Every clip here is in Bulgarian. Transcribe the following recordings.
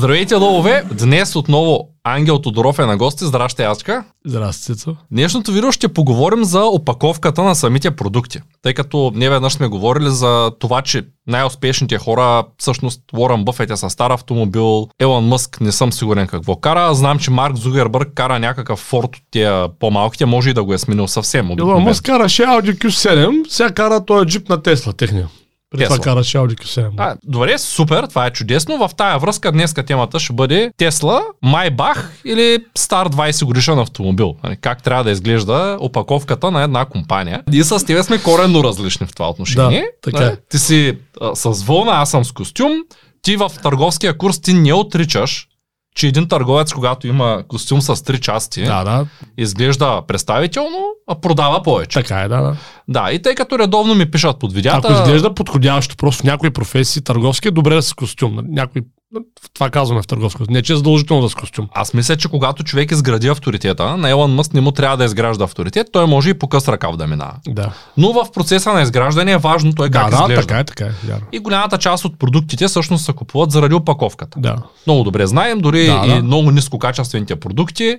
Здравейте, лъвове! Днес отново Ангел Тодоров е на гости. Здрасти, Ачка. Здрасти, Цецо. Днешното видео ще поговорим за опаковката на самите продукти. Тъй като не веднъж сме говорили за това, че най-успешните хора, всъщност Уорън Бъфет е с стар автомобил, Елон Мъск не съм сигурен какво кара. Знам, че Марк Зугербърг кара някакъв Форд от тия по-малките, може и да го е сменил съвсем. Елон Мъск караше Audi Q7, сега кара този джип на Тесла, техния. Преди това караше Audi Q7. А, добре, супер, това е чудесно. В тая връзка днеска темата ще бъде Тесла, Майбах или стар 20 годишен автомобил. Нали, как трябва да изглежда опаковката на една компания. Ние с тебе сме коренно различни в това отношение. Да, така е. Ти си а, с вълна, аз съм с костюм. Ти в търговския курс ти не отричаш, че един търговец, когато има костюм с три части, да, да. изглежда представително, а продава повече. Така е, да, да. Да, и тъй като редовно ми пишат под видеята... Ако изглежда подходящо, просто в някои професии търговски е добре да с костюм. Някои това казваме в търговско. Не, че е задължително да с костюм. Аз мисля, че когато човек изгради авторитета, на Елон Мъск не му трябва да изгражда авторитет, той може и по къс ръкав да минава. Да. Но в процеса на изграждане е важно той как да, изглежда. Да, така е, така е. Вярно. И голямата част от продуктите всъщност се купуват заради опаковката. Да. Много добре знаем, дори Да, и да. много нискокачествените продукти,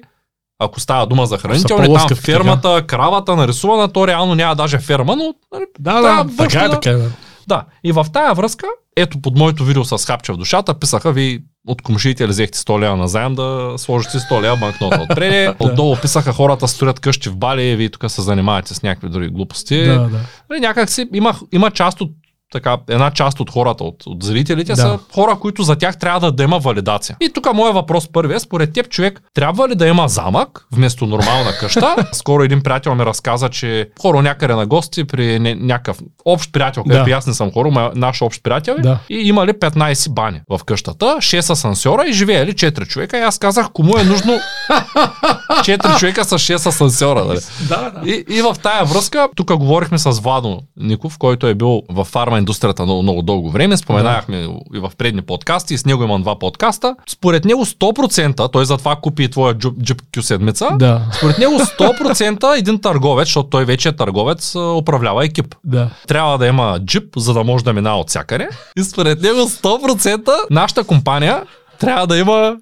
ако става дума за хранителни, там фермата, кравата нарисувана, то реално няма даже ферма, но Да, трябва да, така е, да- така е. Да. Да, и в тая връзка, ето под моето видео с хапче в душата, писаха ви от комшиите ли взехте 100 лева назаем да сложите 100 лева банкнота отпреди. Отдолу писаха хората строят къщи в Бали вие тук се занимавате с някакви други глупости. Да, да. Нали, някак си има, има част от така, една част от хората, от, от зрителите Да. са хора, които за тях трябва да, има валидация. И тук моят въпрос първи е, според теб човек трябва ли да има замък вместо нормална къща? Скоро един приятел ми разказа, че хора някъде на гости при не, някакъв общ приятел, където Да. аз не съм хора, ма наш общ приятел е, Да. и имали 15 бани в къщата, 6 асансьора и живеели 4 човека. И аз казах, кому е нужно 4 човека с 6 асансьора. Нали? Да, да. И, и в тая връзка, тук говорихме с Владо Ников, който е бил в фарма индустрията много, много дълго време. Споменахме и в предни подкасти, и с него имам два подкаста. Според него 100%, той затова купи и твоя джип, джип Q7, Да. според него 100% един търговец, защото той вече е търговец, управлява екип. Да. Трябва да има джип, за да може да минава от всякъде. И според него 100% нашата компания трябва да има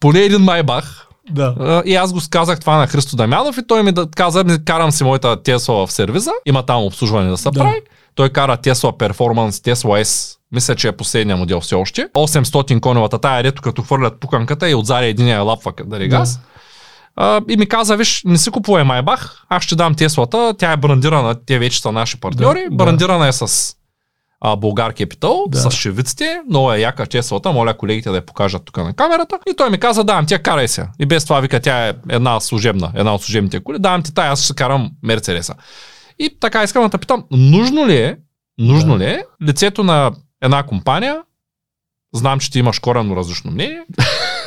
поне един майбах, Да. И аз го сказах това на Христо Дамянов и той ми да каза, «Ми, карам си моята Тесла в сервиза, има там обслужване да се Да. прави. Той кара Tesla Performance, Tesla S, мисля, че е последния модел все още. 800 коневата тая, дето като хвърлят пуканката и отзади единия лапва да газ. А, и ми каза, виж, не си купувай Майбах, аз ще дам Теслата, тя е брандирана, те вече са наши партньори, Да, да. брандирана е с а, Българ Capital, Да. с шевиците, много е яка Теслата, моля колегите да я покажат тук на камерата. И той ми каза, давам тя, карай се. И без това вика, тя е една служебна, една от служебните коли, давам ти тая, аз ще карам Мерцедеса. И така искам да те питам, нужно ли е, нужно Да. ли е лицето на една компания, знам, че ти имаш коренно различно мнение,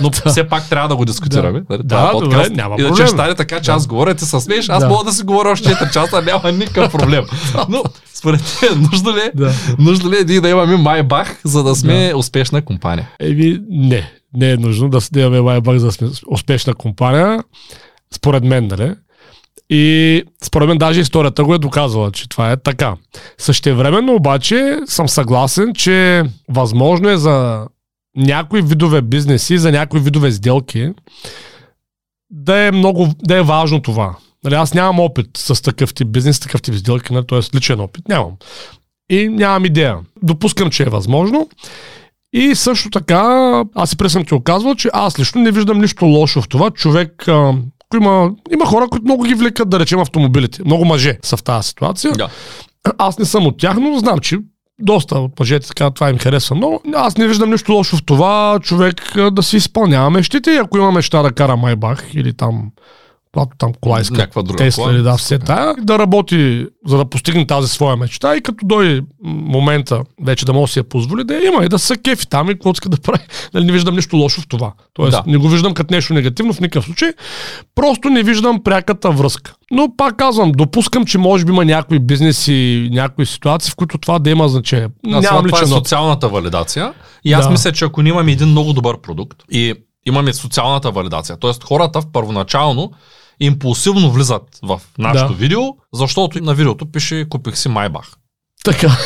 но все пак трябва да го дискутираме. нали? Да, е добре, подкаст. няма Иначе проблем. ще стане така, че Да. аз говоря, ти се смееш, аз Да. мога да си говоря още 4 часа, няма никакъв проблем. Но според те, нужно ли е Да. Нужно ли е да имаме Майбах, за да сме успешна компания? Еми, не. Не е нужно да да имаме Майбах за да сме успешна компания. Според мен, нали? И според мен даже историята го е доказала, че това е така. Същевременно обаче съм съгласен, че възможно е за някои видове бизнеси, за някои видове сделки да е много, да е важно това. Нали, аз нямам опит с такъв тип бизнес, такъв тип сделки, нали, т.е. личен опит. Нямам. И нямам идея. Допускам, че е възможно. И също така, аз и през съм ти оказвал, че аз лично не виждам нищо лошо в това. Човек, а, има, има хора, които много ги влекат, да речем, автомобилите. Много мъже са в тази ситуация. Да. Аз не съм от тях, но знам, че доста от мъжете така, това им харесва много. Аз не виждам нищо лошо в това човек да си изпълнява мечтите. Ако има мечта да кара Майбах или там когато там кола иска, Някаква друга Тесла кола. или да, все тая, да работи, за да постигне тази своя мечта и като дойде момента вече да може да си я позволи, да я има и да се кефи там и какво иска да прави. Нали, не виждам нищо лошо в това. Тоест, Да. не го виждам като нещо негативно в никакъв случай. Просто не виждам пряката връзка. Но пак казвам, допускам, че може би има някои бизнеси, някои ситуации, в които това да има значение. Аз Нямам това е социалната валидация. И аз Да. мисля, че ако имаме един много добър продукт и имаме социалната валидация, т.е. хората в първоначално импулсивно влизат в нашето Да. видео, защото на видеото пише купих си Майбах. Така.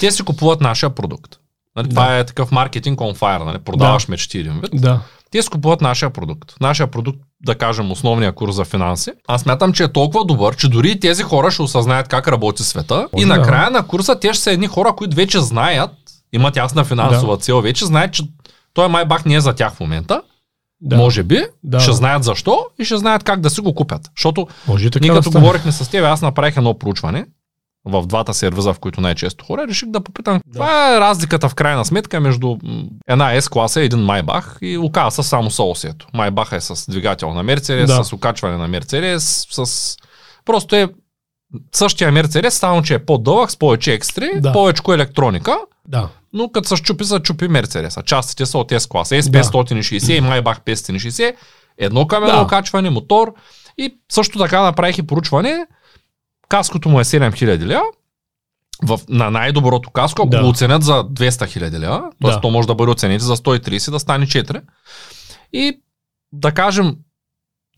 Те си купуват нашия продукт. Нали, това е такъв маркетинг on fire, нали, продаваш мечти един вид. Да. Те скупуват нашия продукт. Нашия продукт, да кажем, основния курс за финанси. Аз смятам, че е толкова добър, че дори и тези хора ще осъзнаят как работи света. И Може да. накрая на курса те ще са едни хора, които вече знаят, имат ясна финансова цел, вече знаят, че той май бах не е за тях в момента. Да. Може би, Да. ще знаят защо и ще знаят как да си го купят. Защото Може ние да като стане. говорихме с теб, аз направих едно проучване в двата сервиза, в които най-често хора, реших да попитам каква е разликата в крайна сметка между една S-класа и един Майбах и оказа се само съусието. Майбах е с двигател на Мерцедес, Да. с окачване на Мерцедес, с... Просто е същия Мерцедес, само че е по-дълъг, с повече екстри, Да. повече електроника, Да. но като се щупи, се чупи Мерцедеса. Частите са от S-класа. S560 и Майбах 560. Едно към едно Да. окачване, мотор. И също така направих и поручване. Каското му е 7000 лева. В, на най-доброто каско, ако Да. го оценят за 200 хиляди лева, т.е. Да. то може да бъде оценете за 130, да стане 4. И да кажем,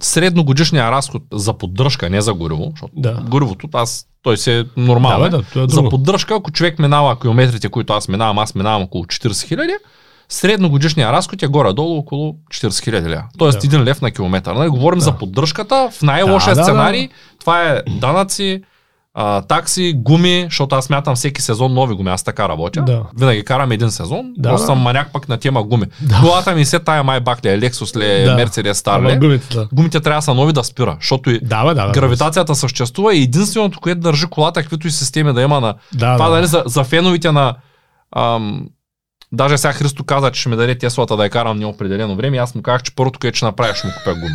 средногодишния разход за поддръжка, не за гориво, защото Да. горивото, аз, той се е нормално. Да, да, е За поддръжка, ако човек минава километрите, които аз минавам, аз минавам около 40 хиляди, средногодишния разход е горе-долу около 40 хиляди лева. Тоест Да. един лев на километър. Нали? Говорим Да. за поддръжката. В най-лошия Да, да, сценарий това е данъци, а, такси, гуми, защото аз мятам всеки сезон нови гуми. Аз така работя. Да. Винаги карам един сезон. Да, Просто съм маняк пък на тема гуми. Да. Колата ми се тая майбак ли Lexus ли Да. Mercedes Star ли гумите, да. Гумите трябва да са нови да спира, защото и Да, бе, да, бе. гравитацията съществува и единственото, което държи колата, каквито и системи да има на Да, това да. нали, за, за феновите на... Ам, даже сега Христо каза, че ще ми даде Теслата да я карам неопределено време. и Аз му казах, че първото, което ще направя, ще му купя гуми.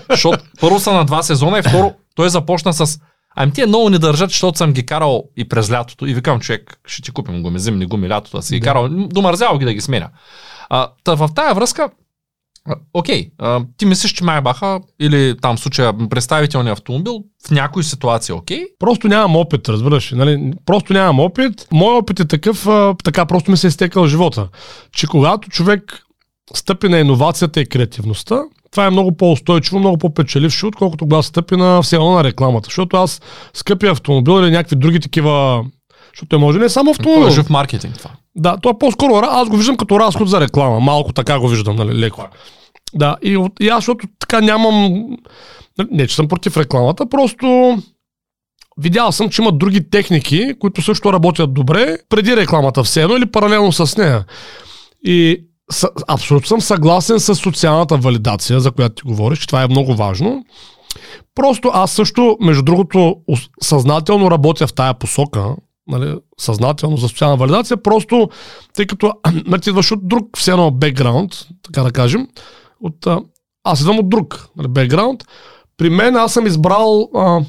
Защото първо са на два сезона и второ, той започна с Ами те много не държат, защото съм ги карал и през лятото. И викам, човек, ще ти купим гуми, зимни гуми, лятото да си ги Да. карал. Домързял ги да ги сменя. А, та, в тая връзка, окей, а, ти мислиш, че Майбаха или там в случая представителния автомобил в някои ситуации окей, Просто нямам опит, разбираш. ли, Нали? Просто нямам опит. Моят опит е такъв, а, така просто ми се е стекал живота. Че когато човек стъпи на иновацията и креативността, това е много по-устойчиво, много по-печелившо, отколкото когато стъпи на все на рекламата. Защото аз скъпия автомобил или някакви други такива защото може не само това автомобил. е жив маркетинг това. Да, то е по-скоро, аз го виждам като разход за реклама. Малко така го виждам, нали, леко. Да, и, и аз, защото така нямам... Не, че съм против рекламата, просто видял съм, че има други техники, които също работят добре преди рекламата все едно или паралелно с нея. И абсолютно съм съгласен с социалната валидация, за която ти говориш, това е много важно. Просто аз също, между другото, съзнателно работя в тая посока, нали, съзнателно за социална валидация, просто тъй като нали, ти идваш от друг все едно бекграунд, така да кажем, от, аз идвам от друг нали, бекграунд. При мен аз съм избрал а,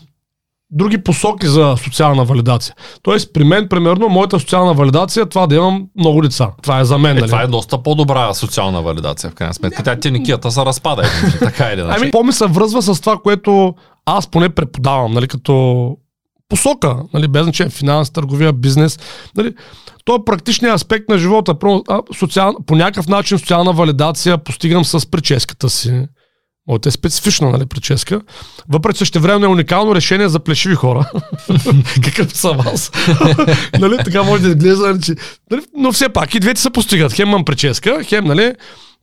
други посоки за социална валидация. Тоест, при мен, примерно, моята социална валидация е това да имам много деца. Това е за мен. Е, нали? това е доста по-добра социална валидация, в крайна сметка. Тя теникията се разпада, е, така или иначе. Ами, по-ми се връзва с това, което аз поне преподавам, нали, като посока, нали, без значение финанс, търговия, бизнес. Нали, то е практичният аспект на живота. Про, а, социал, по някакъв начин социална валидация постигам с прическата си. Моята е специфична нали, прическа. Въпреки също време е уникално решение за плешиви хора. Какъв съм аз. нали, така може да изглежда. нали, че- Нали, но все пак и двете се постигат. Хем имам прическа, хем, нали,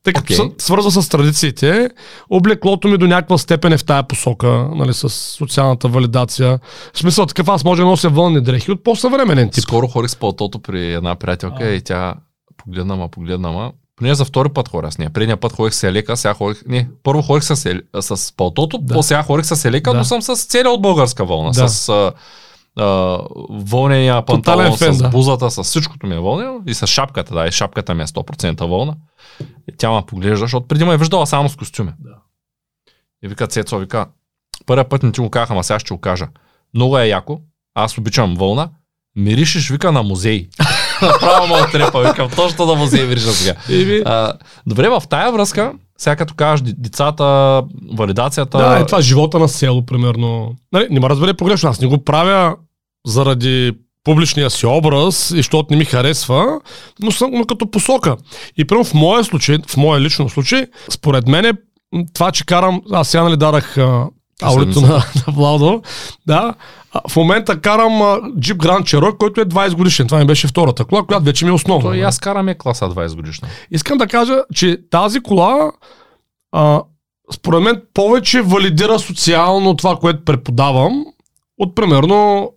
тъй като okay. свързва с традициите, облеклото ми до някаква степен е в тая посока, нали, с социалната валидация. В смисъл такъв аз може да нося вълни дрехи от по-съвременен тип. Скоро хорих с пълтото при една приятелка и тя погледна ма, погледна ма. Поне за втори път хоря с нея. Предния път ходих с елека, сега ходих... Не, първо ходих с, ел... с пълтото, Да. после сега ходих с елека, Да. но съм с целия от българска вълна. Да. С а, а, вълнения панталон, фен, с да. бузата, с всичкото ми е вълнено и с шапката, да, и шапката ми е 100% вълна. И тя ме поглежда, защото преди ме е виждала само с костюми. Да. И вика Цецо, вика, първият път не ти го казах, ама сега ще го кажа. Много е яко, аз обичам вълна, миришеш, вика, на музей. Направо ме отрепа, викам, точно на музей мириша сега. Еми, А, добре, в тая връзка, сега като кажеш децата, валидацията... да, е това живота на село, примерно. Нали, не ме разбере погрешно, аз не го правя заради публичния си образ и защото не ми харесва, но съм но като посока. И примерно в моя случай, в моя лично случай, според мен е това, че карам, аз сега нали дарах а, аудито на, на Владо. Да. В момента карам а, Jeep Grand Cherokee, който е 20 годишен. Това ми беше втората кола, която вече ми е основна. То и аз караме класа 20 годишна. Искам да кажа, че тази кола а, според мен повече валидира социално това, което преподавам, от примерно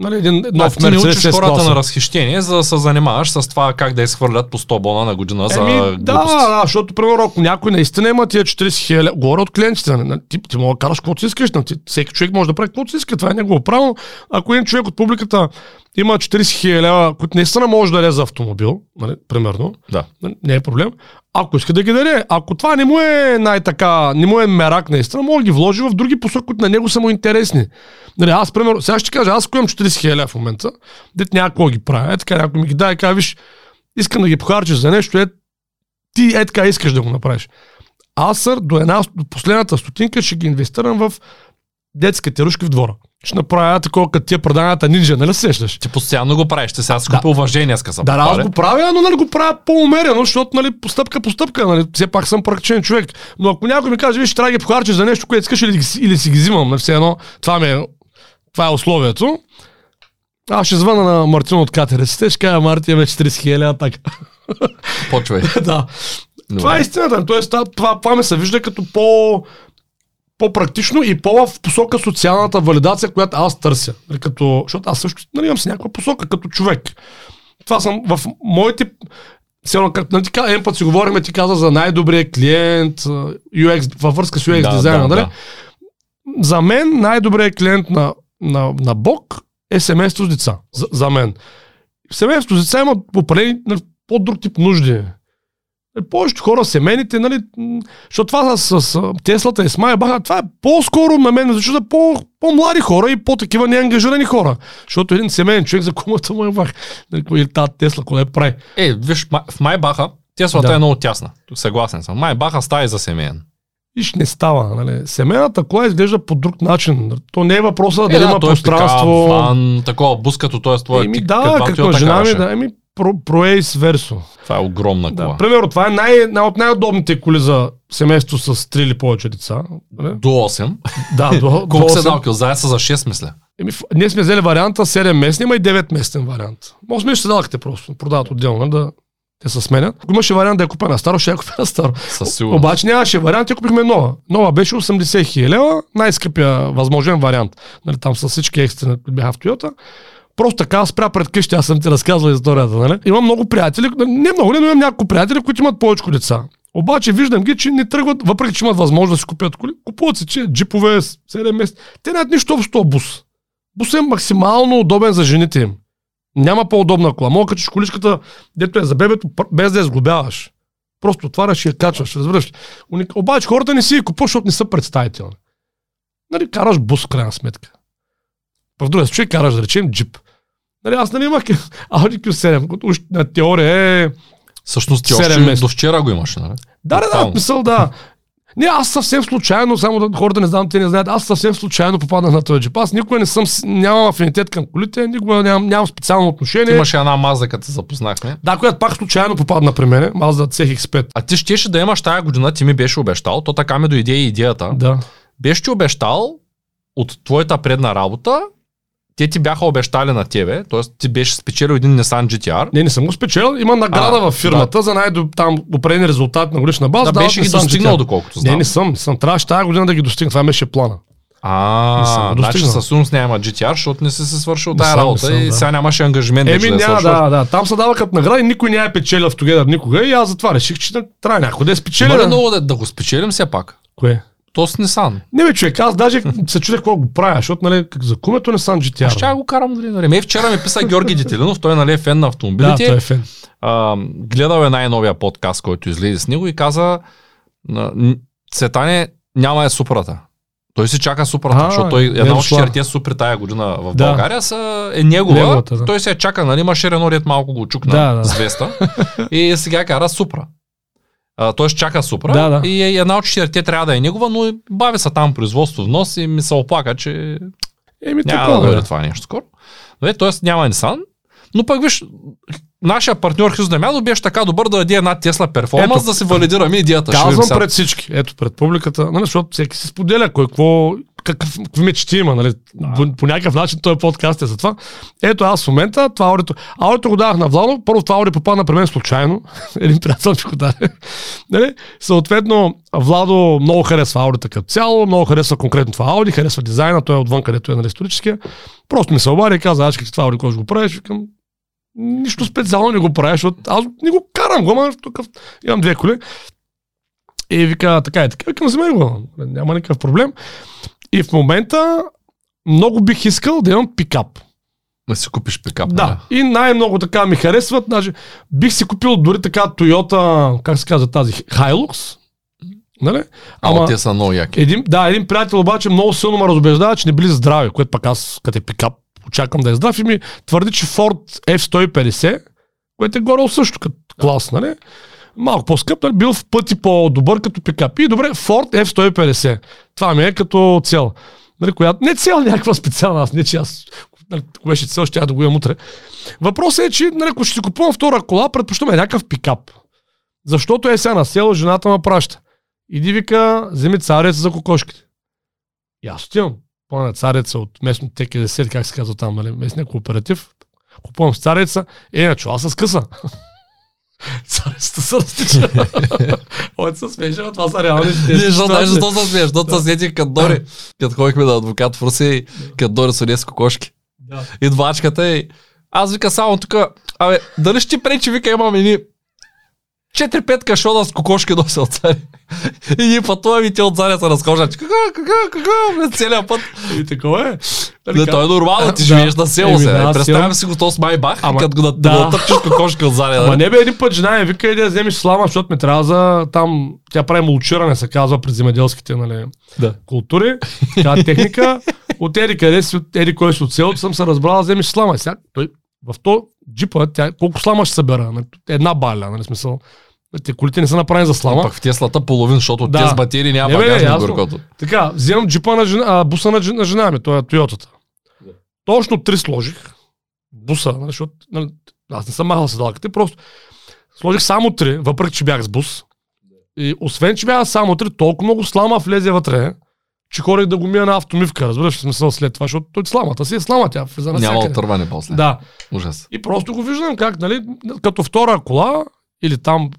нали, един нов Нов ти не учиш хората на разхищение, за да се занимаваш с това как да изхвърлят по 100 бона на година за Еми, глупости. да, да, защото, примерно, ако някой наистина има тия 40 хиляди, горе от клиентите, нали, ти, ти мога да караш каквото си искаш, нали, ти, всеки човек може да прави каквото си иска, това е негово право. Ако един човек от публиката има 40 хиляди лева, които наистина може да даде за автомобил, нали, примерно, Да. нали, не е проблем. Ако иска да ги даде, ако това не му е най-така, не му е мерак наистина, може да ги вложи в други посоки, които на него са му интересни. Нали, аз, примерно, сега ще кажа, аз ако имам 40 хиляди в момента, дет някой ги прави, е така някой ми ги дай и казва, виж, искам да ги похарчиш за нещо, е, ти е така искаш да го направиш. Аз сър, до една, до последната стотинка ще ги инвестирам в детските рушки в двора. Ще направя такова като тия преданията нинджа, нали се сещаш? Ти постоянно го правиш, ти сега си купил уважение, ска се Да, аз попаде. го правя, но нали го правя по-умерено, защото нали, постъпка по стъпка, нали, все пак съм практичен човек. Но ако някой ми каже, виж, трябва да ги похарчиш за нещо, което искаш или, или си ги взимам, нали, все едно, това, ми е, това е условието. Аз ще звъна на Мартин от катериците, ще кажа, Марти, имаме 40 хиляди, така. Почвай. да. Добре. Това е истината. Тоест, това, това, това ме се вижда като по, по-практично и по-в посока социалната валидация, която аз търся. Нали, Като, защото аз също нали, имам си някаква посока като човек. Това съм в моите Сигурно, като нали, ти каза, един път си говорим, ти каза за най-добрия клиент, UX, във връзка с UX Да, дизайна, да, нали? да. За мен най-добрият клиент на, на, на Бог е семейство с деца. За, за мен. Семейство с деца има определени нали, по-друг тип нужди. Е, Повечето хора, семейните, нали, защото това с, с, Теслата и с Майбаха, това е по-скоро на мен, защото е по, по-млади хора и по-такива неангажирани хора. Защото един семейен човек за кумата му е бах. Нали, или тази Тесла, кога е прави. Е, виж, в Майбаха Теслата Да. е много тясна. Съгласен съм. Майбаха става за семейен. Иш не става. Нали. Семейната кола изглежда по друг начин. То не е въпроса Е, дали да, има е пространство. Така, ван, такова бус като т.е. твоя Еми ти, да, като жена ми, да, еми про, проейс версо. Това е огромна кола. Да, примерно, това е най, една от най-удобните коли за семейство с три или повече деца. Нали? До 8. Да, до, до Колко се 8. дал Заедно са за 6, мисля. Еми, ние сме взели варианта 7 местни, има и 9 местен вариант. Може сме ще седалките просто, продават отделно, нали, да те се сменят. Ако имаше вариант да я купя на старо, ще я купя на старо. Със сигурност. Обаче нямаше вариант, я купихме нова. Нова беше 80 хиляди лева, най-скъпия възможен вариант. Нали, там с всички екстри които бяха в Toyota. Просто така спря пред къщи, аз съм ти разказвал историята, нали? Имам много приятели, не много, не, но имам няколко приятели, които имат повече деца. Обаче виждам ги, че не тръгват, въпреки че имат възможност да си купят коли, купуват си, че джипове, 7 месеца. Те нямат нищо общо бус. Бус е максимално удобен за жените им. Няма по-удобна кола. Мога качиш количката, дето е за бебето, без да я сглобяваш. Просто отваряш и я качваш, разбираш. Обаче хората не си я купуват, защото не са представителни. Нали, караш бус, в крайна сметка. В другия случай караш, да речем, джип. Нали, аз нали имах Audi Q7, който уж на теория е... Всъщност ти още до вчера го имаш, нали? Да, да, да, мисъл, да. Не, аз съвсем случайно, само да хората не знам, те не знаят, аз съвсем случайно попаднах на този джип. Аз никога не съм, нямам афинитет към колите, никога нямам, нямам специално отношение. Имаше една маза, като се запознахме. Да, която пак случайно попадна при мен, Mazda CX-5. А ти щеше да имаш тая година, ти ми беше обещал, то така ми дойде и идеята. Да. Беше ти обещал от твоята предна работа, те ти бяха обещали на тебе, т.е. ти беше спечелил един Nissan GTR, Не, не съм го спечелил. Има награда А, във фирмата за най там определени резултати на годишна база. да беше ги достигнал, GTR. доколкото Не, знам. не съм. Не съм. Трябваше тази година да ги достигна. Това беше плана. Не съм А, значи със сигурност няма GTR, защото не си се свършил Не съм, не работа съм, и да. сега нямаше ангажимент Еми, да няма, да, да. Там се дава като награда и никой няма е печелил в Together никога. И аз затова реших, че трябва някой да е спечели. Има ли да. много да, да го спечелим все пак? Кое? То с Nissan. Не, бе, човек, аз даже се чудех какво го правя, защото, нали, за кумето съм GTR. Аз ще го карам дали. нали. Ме вчера ми писа Георги Детелинов, той нали е фен на да, автомобилите. той е фен. а, гледал е най-новия подкаст, който излезе с него и каза на- Цветане няма е супрота. Той си чака супрота, А, защото той, една от четирите супри тая година в Да. България са, е негова. Неговата, да. Той се я чака, нали, имаше Рено Ред малко го чукна Да, да. с Веста и сега кара Супра. Той ще чака Супра Да, да. и е- една от четирите трябва да е негова, но бави се там производство внос и ми се оплака, че Еми, няма такова, да бе. дойде това нещо скоро. Нали, Тоест няма Nissan. Но пък виж, нашия партньор Хрис Дамянов беше така добър да даде една Тесла перформанс, да си валидираме идеята. Казвам пред всички. Ето, пред публиката, нали, защото всеки се споделя кой какво, какъв, какви мечти има, нали? По, по, някакъв начин той подкаст е за това. Ето аз в момента това аудиото. Аудиото го давах на Владо, първо това аудио попадна при мен случайно. Един приятел ми го даде. нали? Съответно, Владо много харесва аудиото като цяло, много харесва конкретно това ауди, харесва дизайна, той е отвън, където е на нали, историческия. Просто ми се обади и каза, аз че това аудио, който го правиш, викам, нищо специално не го правиш, защото аз не го карам го, ама тук имам две коли. И вика, така и така, викам, вземай го, няма никакъв проблем. И в момента много бих искал да имам пикап. Да си купиш пикап. Да. Нали? И най-много така ми харесват. Даже бих си купил дори така Toyota, как се казва тази, Hilux. Нали? Ама, те са много яки. Един, да, един приятел обаче много силно ме разобеждава, че не били здрави, което пък аз, като е пикап, очаквам да е здрав и ми твърди, че Ford F-150, което е горе също като клас, нали? Малко по-скъп, нали, бил в пъти по-добър като пикап. И добре, Ford F-150. Това ми е като цел. Нали, която, не цел някаква специална, аз не че аз нали, ако беше цел, ще да го имам утре. Въпросът е, че нали, ако ще си купувам втора кола, предпочитаме някакъв пикап. Защото е сега на село, жената ме праща. Иди вика, вземи царец за кокошките. И аз отивам. Пълна цареца от местно ТК10, как се казва там, нали, местния кооператив. Купувам цареца. Е, на чула с къса. Царицата се разтича. Ойте се смееше, това са реални Не, защото даже защо се смееш, защото се сетих като Дори, като ходихме на адвокат в Русия и като Дори с с кокошки. Да. И и аз вика само тук, абе, дали ще ти пречи, вика, имам едни 4-5 кашона с кокошки носи от цари. И ние пътуваме и те от царя се разхождат. Кака, кака, кака, целият път. И такова е. Не, той е нормално, ти живееш на село се. Да, Представям си го то с майбах, Ама, като го да, натъпчеш кокошка от заря. Ама не бе един път жена ми вика, да вземеш слама, защото ми трябва за там, тя прави мулчиране, се казва пред земеделските нали, да. култури. Така техника. От еди къде си, еди кой си от селото, съм се разбрал да вземеш слама. Сега той в то джипа, тя, колко слама ще събера? Нали, една баля, нали смисъл. Те колите не са направени за слама. пак в Теслата половин, защото да. те с батерии няма не, багажник горкото. Така, вземам джипа на жена, а, буса на, на жена ми, той е Тойотата. Точно три сложих. Буса, нали, защото нали, аз не съм махал седалките, просто сложих само три, въпреки че бях с бус. И освен, че бях само три, толкова много слама влезе вътре, че ходех да го мия на автомивка, разбираш в смисъл след това, защото той сламата си е слама, тя влиза на Няма отърване после. Да. Ужас. И просто го виждам как, нали, като втора кола, или там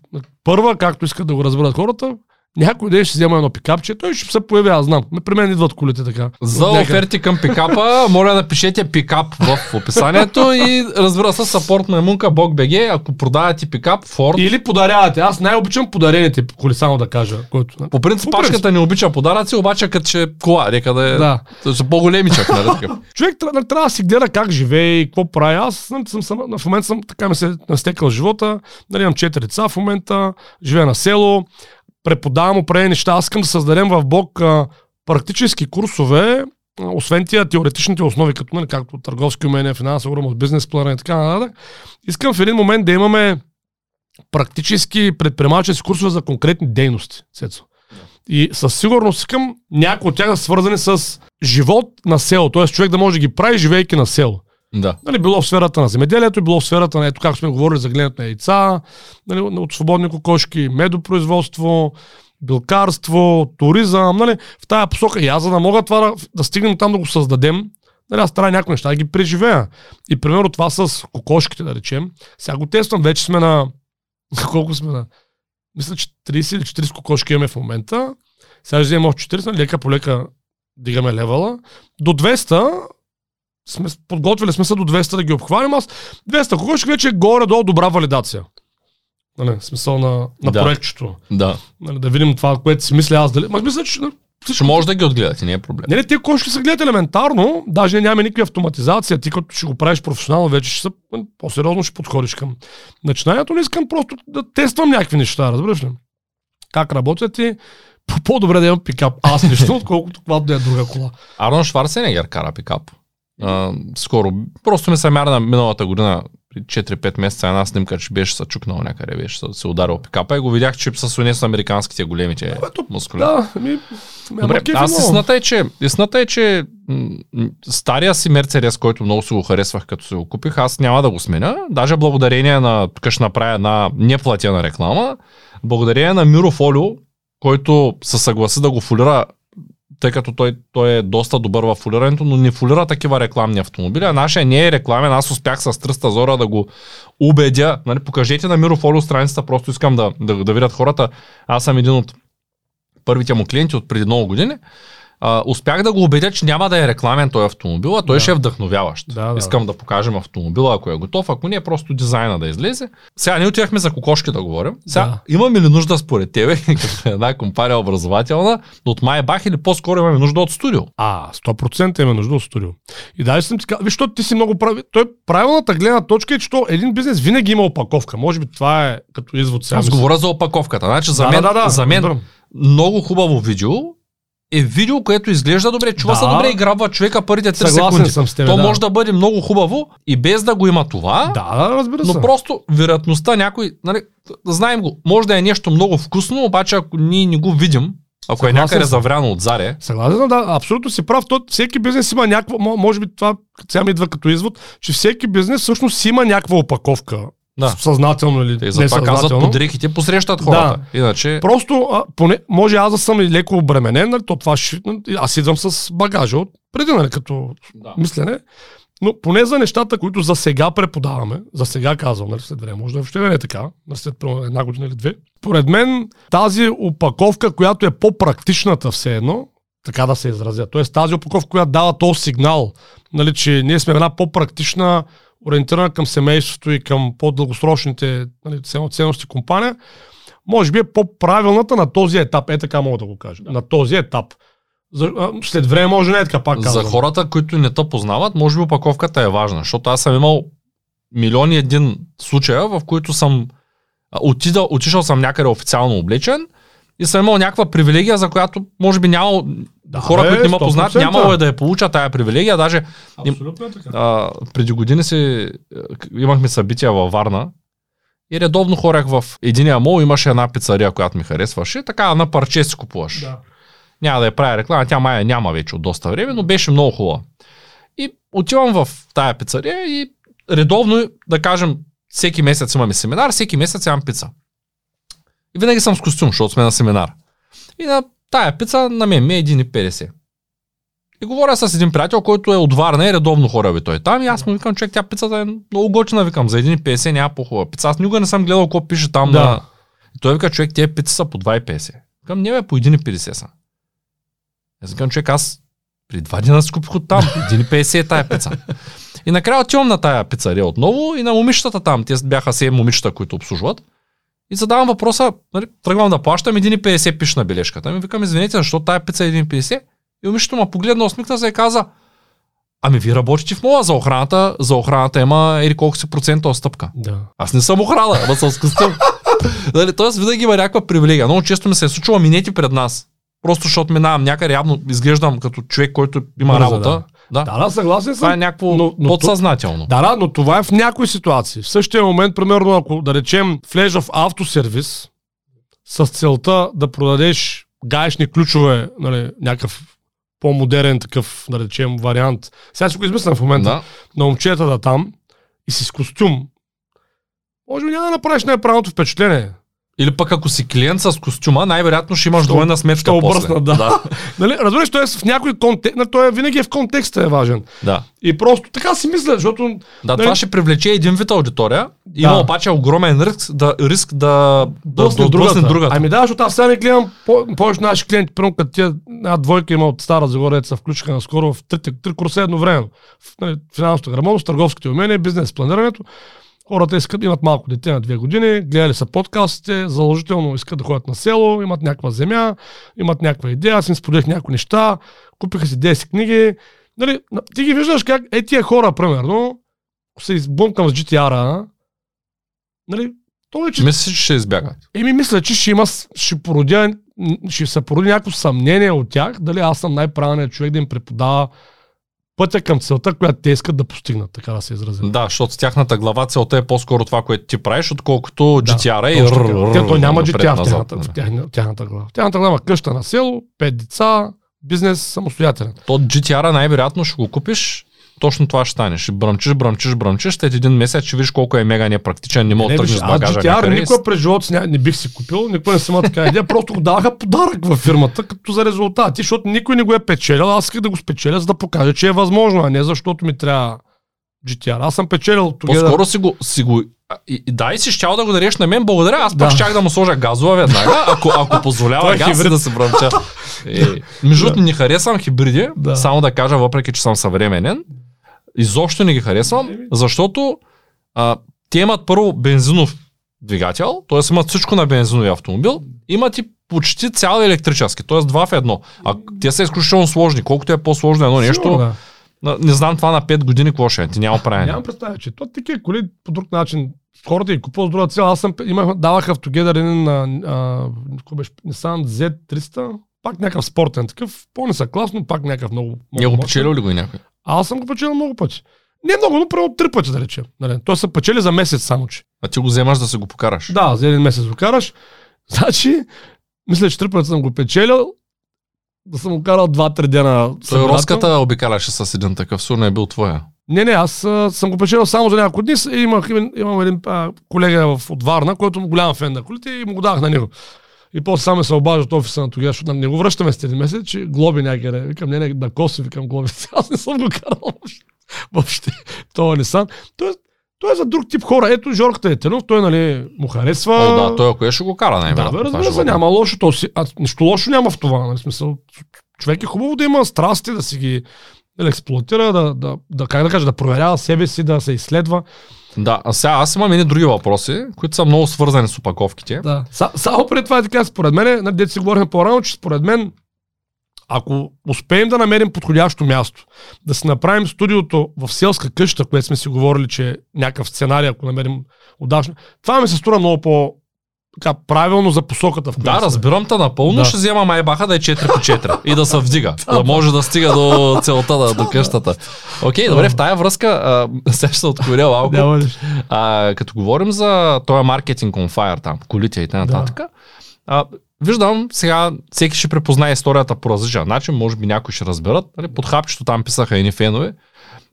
първа, както искат да го разберат хората, някой ден ще взема едно пикапче, той ще се появи, аз знам. При мен идват колите така. За оферти към пикапа, моля да пишете пикап в описанието и разбира се, сапорт на Мунка Бог БГ, ако продавате пикап, Ford. Или подарявате. Аз най-обичам подарените коли, само да кажа. Който... По принцип, пачката не обича подаръци, обаче като че кола, нека да е да. са по-големи чак, нали? Човек трябва, трябва да си гледа как живее и какво прави. Аз съм, съм, съм, в момента съм така ми се настекал живота. Нали, имам четири деца в момента, живея на село преподавам определени неща. Аз искам да създадем в блок а, практически курсове, освен тия теоретичните основи, като нали, както търговски умения, финансова грамотност, бизнес плана и така нататък. Искам в един момент да имаме практически предприемачески курсове за конкретни дейности. Сецо. И със сигурност искам някои от тях да са свързани с живот на село, т.е. човек да може да ги прави, живейки на село. Да. Нали, било в сферата на земеделието, било в сферата на, ето как сме говорили за гледането на яйца, нали, от свободни кокошки, медопроизводство, билкарство, туризъм, нали, в тая посока. И аз, за да мога това да, да стигнем там да го създадем, нали, аз трябва някои неща да ги преживея. И примерно това с кокошките, да речем, сега го тествам, вече сме на... Колко сме на... Мисля, че 30 или 40 кокошки имаме в момента. Сега ще вземем още 40, нали, лека по лека дигаме левела. До 200 сме, подготвили сме се до 200 да ги обхванем. Аз 200 кокошки вече е горе-долу добра валидация. Нали, смисъл на, на да. проектчето. Да. Нали, да видим това, което си мисля аз дали. Ма мисля, че ще може да ги отгледате, не е проблем. Не, не, те кошки се гледат елементарно, даже няма никаква автоматизация. Ти като ще го правиш професионално, вече ще се, по-сериозно ще подходиш към начинанието. Не искам просто да тествам някакви неща, разбираш ли? Как работят и по-добре да имам пикап. Аз лично, отколкото когато да е друга кола. Арнон Шварценегер кара пикап. А, скоро. Просто ми се мярна миналата година, 4-5 месеца, една снимка, че беше се чукнал някъде, беше се ударил пикапа и го видях, че с уне с американските големите мускули. Да, ми, Добре, аз истината е, че, истината е, че стария си Мерцедес, който много си го харесвах, като си го купих, аз няма да го сменя. Даже благодарение на, тук ще направя една неплатена реклама, благодарение на Мирофолио, който се съгласи да го фолира тъй като той, той е доста добър в фулирането, но не фулира такива рекламни автомобили, а нашия не е рекламен. Аз успях с тръста зора да го убедя. Нали, покажете на Мирофолио страницата, просто искам да, да, да видят хората. Аз съм един от първите му клиенти от преди много години а, успях да го убедя, че няма да е рекламен този автомобил, а той Да. ще е вдъхновяващ. Да, да, Искам да покажем автомобила, ако е готов, ако не е просто дизайна да излезе. Сега ние отивахме за кокошки да говорим. Сега Да. имаме ли нужда според тебе, като една компания образователна, от Майбах или по-скоро имаме нужда от студио? А, 100% има нужда от студио. И даже съм ти казал, виж, ти си много прави. Той правилната гледна точка е, че то един бизнес винаги има опаковка. Може би това е като извод сега. Аз говоря за опаковката. Значи за да, мен, да, да, да, за мен разбирам. много хубаво видео е видео, което изглежда добре, чува се Да. добре и грабва човека първите 3 Съгласен секунди. съм с теб. То да. може да бъде много хубаво и без да го има това. Да, разбира Но се. просто вероятността някой, нали, знаем го, може да е нещо много вкусно, обаче ако ние не го видим, ако е Съгласен някъде съм. завряно от заре, Съгласен, да, абсолютно си прав. То, всеки бизнес има някаква, мо- може би това сега ми идва като извод, че всеки бизнес всъщност има някаква опаковка. Да. Съзнателно или те затова казват несъзнателно. под дрехите, посрещат хората. Иначе, Просто, а, поне, може аз да съм и леко обременен, нали, то това ще, аз идвам с багажа от преди, нали, като да. мислене, но поне за нещата, които за сега преподаваме, за сега казвам, нали, след време, може да въобще да не е така, нали, след една година или две, поред мен тази опаковка, която е по-практичната все едно, така да се изразя, т.е. тази опаковка, която дава този сигнал, нали, че ние сме една по-практична, ориентирана към семейството и към по-дългосрочните нали, ценно- ценности компания, може би е по-правилната на този етап. Е така мога да го кажа. На този етап. За, след време може не е така пак За казвам. хората, които не те познават, може би опаковката е важна, защото аз съм имал милиони един случая, в които съм отидал, отишъл съм някъде официално облечен и съм имал някаква привилегия, за която може би няма Да, хора, бе, които не ме познат, 100%. нямало е да я получа тая привилегия. Даже Абсолютно е така. а, преди години си е, имахме събития във Варна и редовно хорях в единия мол, имаше една пицария, която ми харесваше. Така на парче си купуваш. Да. Няма да я правя реклама, тя май няма вече от доста време, но беше много хубава. И отивам в тая пицария и редовно, да кажем, всеки месец имаме семинар, всеки месец имам пица. И винаги съм с костюм, защото сме на семинар. И на тая пица на мен ми е 1,50. И говоря с един приятел, който е от Варна и редовно хора би той там. И аз му викам, човек, тя пицата е много готина, викам, за 1,50 няма по-хубава пица. Аз никога не съм гледал какво пише там Да. на... И той вика, човек, тези пици са по 2,50. Викам, не бе, по 1,50 са. Аз викам, човек, аз при два дена си купих от там. 1,50 е тая пица. И накрая отивам на тая пицария отново и на момичетата там. Те бяха 7 момичета, които обслужват. И задавам въпроса, нали, тръгвам да плащам 1,50 пише на бележката. Ми викам, извинете, защо тая пица е 1,50? И момичето ме погледна, усмихна се и каза, ами вие работите в мола за охраната, за охраната има ери колко си процента отстъпка. Да. Аз не съм охрана, ама съм с костюм. нали, тоест винаги има някаква привилегия. Много често ми се е случило минети пред нас. Просто защото минавам някъде, явно изглеждам като човек, който има Бързо, работа. Да. Да, да, съгласен Това е съм. някакво Но- но подсъзнателно. Да, да, но това е в някои ситуации. В същия момент, примерно, ако да речем влезеш в автосервис с целта да продадеш гаечни ключове, нали, някакъв по-модерен такъв, да речем, вариант. Сега си го измислям в момента. Да. на момчета да там и си с костюм, може би няма да направиш най-правилното впечатление. Или пък ако си клиент с костюма, най-вероятно ще имаш двойна сметка ще после. обръснат, да. Нали? Разбираш, той е в някой контекст, той е, винаги е в контекста е важен. да. И просто така си мисля, защото Да, Нали? това ще привлече един вид аудитория. Има Да. обаче огромен риск да, риск да, да, блъсне да отблъсне другата. Ами да, защото аз сега не гледам по- повече наши клиенти, примерно като тия една двойка има от Стара Загора, се включиха наскоро в три, три курса едновременно. В нали, финансовата грамотност, търговските умения, бизнес планирането. Хората искат, имат малко дете на две години, гледали са подкастите, заложително искат да ходят на село, имат някаква земя, имат някаква идея, аз им споделих някои неща, купиха си 10 книги. Нали, на- ти ги виждаш как е тия хора, примерно, се избумкам с GTR-а, нали, то е, че че ще избягат. Еми, мисля, че ще има, ще породя, ще се породи някакво съмнение от тях, дали аз съм най-правилният човек да им преподава пътя към целта, която те искат да постигнат, така да се изразя. Да, защото с тяхната глава целта е по-скоро това, което ти правиш, отколкото Да, GTR и Точно така. рррр, Те, той няма GTR в тяхната, да. в тяхна- тяхната глава. В Тяхната глава има къща на село, пет деца, бизнес самостоятелен. То GTR най-вероятно ще го купиш точно това ще стане. Ще бръмчиш, бръмчиш, бръмчиш, след един месец ще видиш колко е мега непрактичен, не мога да тръгнеш с багажа. Аз и никога през живота си не бих си купил, никога не съм имал така идея, просто го даваха подарък във фирмата, като за резултати, защото никой не го е печелил, аз исках да го спечеля, за да покажа, че е възможно, а не защото ми трябва GTR. Аз съм печелил тогава. По-скоро си го, си го и, и да, и си щял да го дареш на мен, благодаря. Аз Да. пак щях да му сложа газова веднага, ако, ако позволява е газ да се бръмча. Е, между другото, не харесвам хибриди, Да. само да кажа, въпреки че съм съвременен. Изобщо не ги харесвам, защото а, те имат първо бензинов двигател, т.е. имат всичко на бензинови автомобил, имат и почти цял електрически, т.е. два в едно. А те са изключително сложни. Колкото е по-сложно едно нещо, Сигурно, да. не знам това на 5 години какво ще е. Ти няма правене. Нямам представа, че то такива коли по друг начин. Хората ги купуват с друга цел. Аз съм, имах, давах автогедър един на какво беше, Nissan Z300, пак някакъв спортен такъв, по са класно, пак някакъв много. Не го много печелил ли го и някой? Аз съм го печелил много пъти. Не много, но примерно три пъти да речем. Нали? Той са печели за месец само, че. А ти го вземаш да се го покараш. Да, за един месец го караш. Значи, мисля, че три пъти съм го печелил. Да съм го карал 2-3 дена. Той. Роската обикаляше с един такъв, сигурно е бил твоя. Не, не, аз а, съм го печелил само за няколко дни. Имах, имам, един а, колега в, от Варна, който е голям фен на колите и му го давах на него. И после само се обажда от офиса на тогава, защото не го връщаме след един месец, че глоби някъде. Викам, не, не, на коси, викам глоби. Аз не съм го карал въобще. Това не сам. Той, той е за друг тип хора. Ето, Жорката е тенов, той, нали, му харесва. О, да, той ако е ще го кара Да, най-вероятно. бе, Това разбира се, няма лошо. То си, а, нищо лошо няма в това. Нали, смисъл, човек е хубаво да има страсти, да си ги да експлуатира, да, да, да, как да кажа, да проверява себе си, да се изследва. Да, а сега аз имам едни други въпроси, които са много свързани с опаковките. Да. Са, само преди това е така, според мен, на дете си говорихме по-рано, че според мен, ако успеем да намерим подходящо място, да си направим студиото в селска къща, което сме си говорили, че е някакъв сценарий, ако намерим удачно, това ми се струва много по така, правилно за посоката, в която Да, разбирам те напълно, Да. ще взема майбаха да е 4 по 4 и да се вдига, да може да стига до целта, да, до къщата. Окей, добре, в тая връзка, а, сега ще се откоря малко. А, като говорим за този маркетинг on fire там, колите и т.н. А, виждам сега, всеки ще препознае историята по различен начин, може би някои ще разберат. Нали, под хапчето там писаха едни фенове.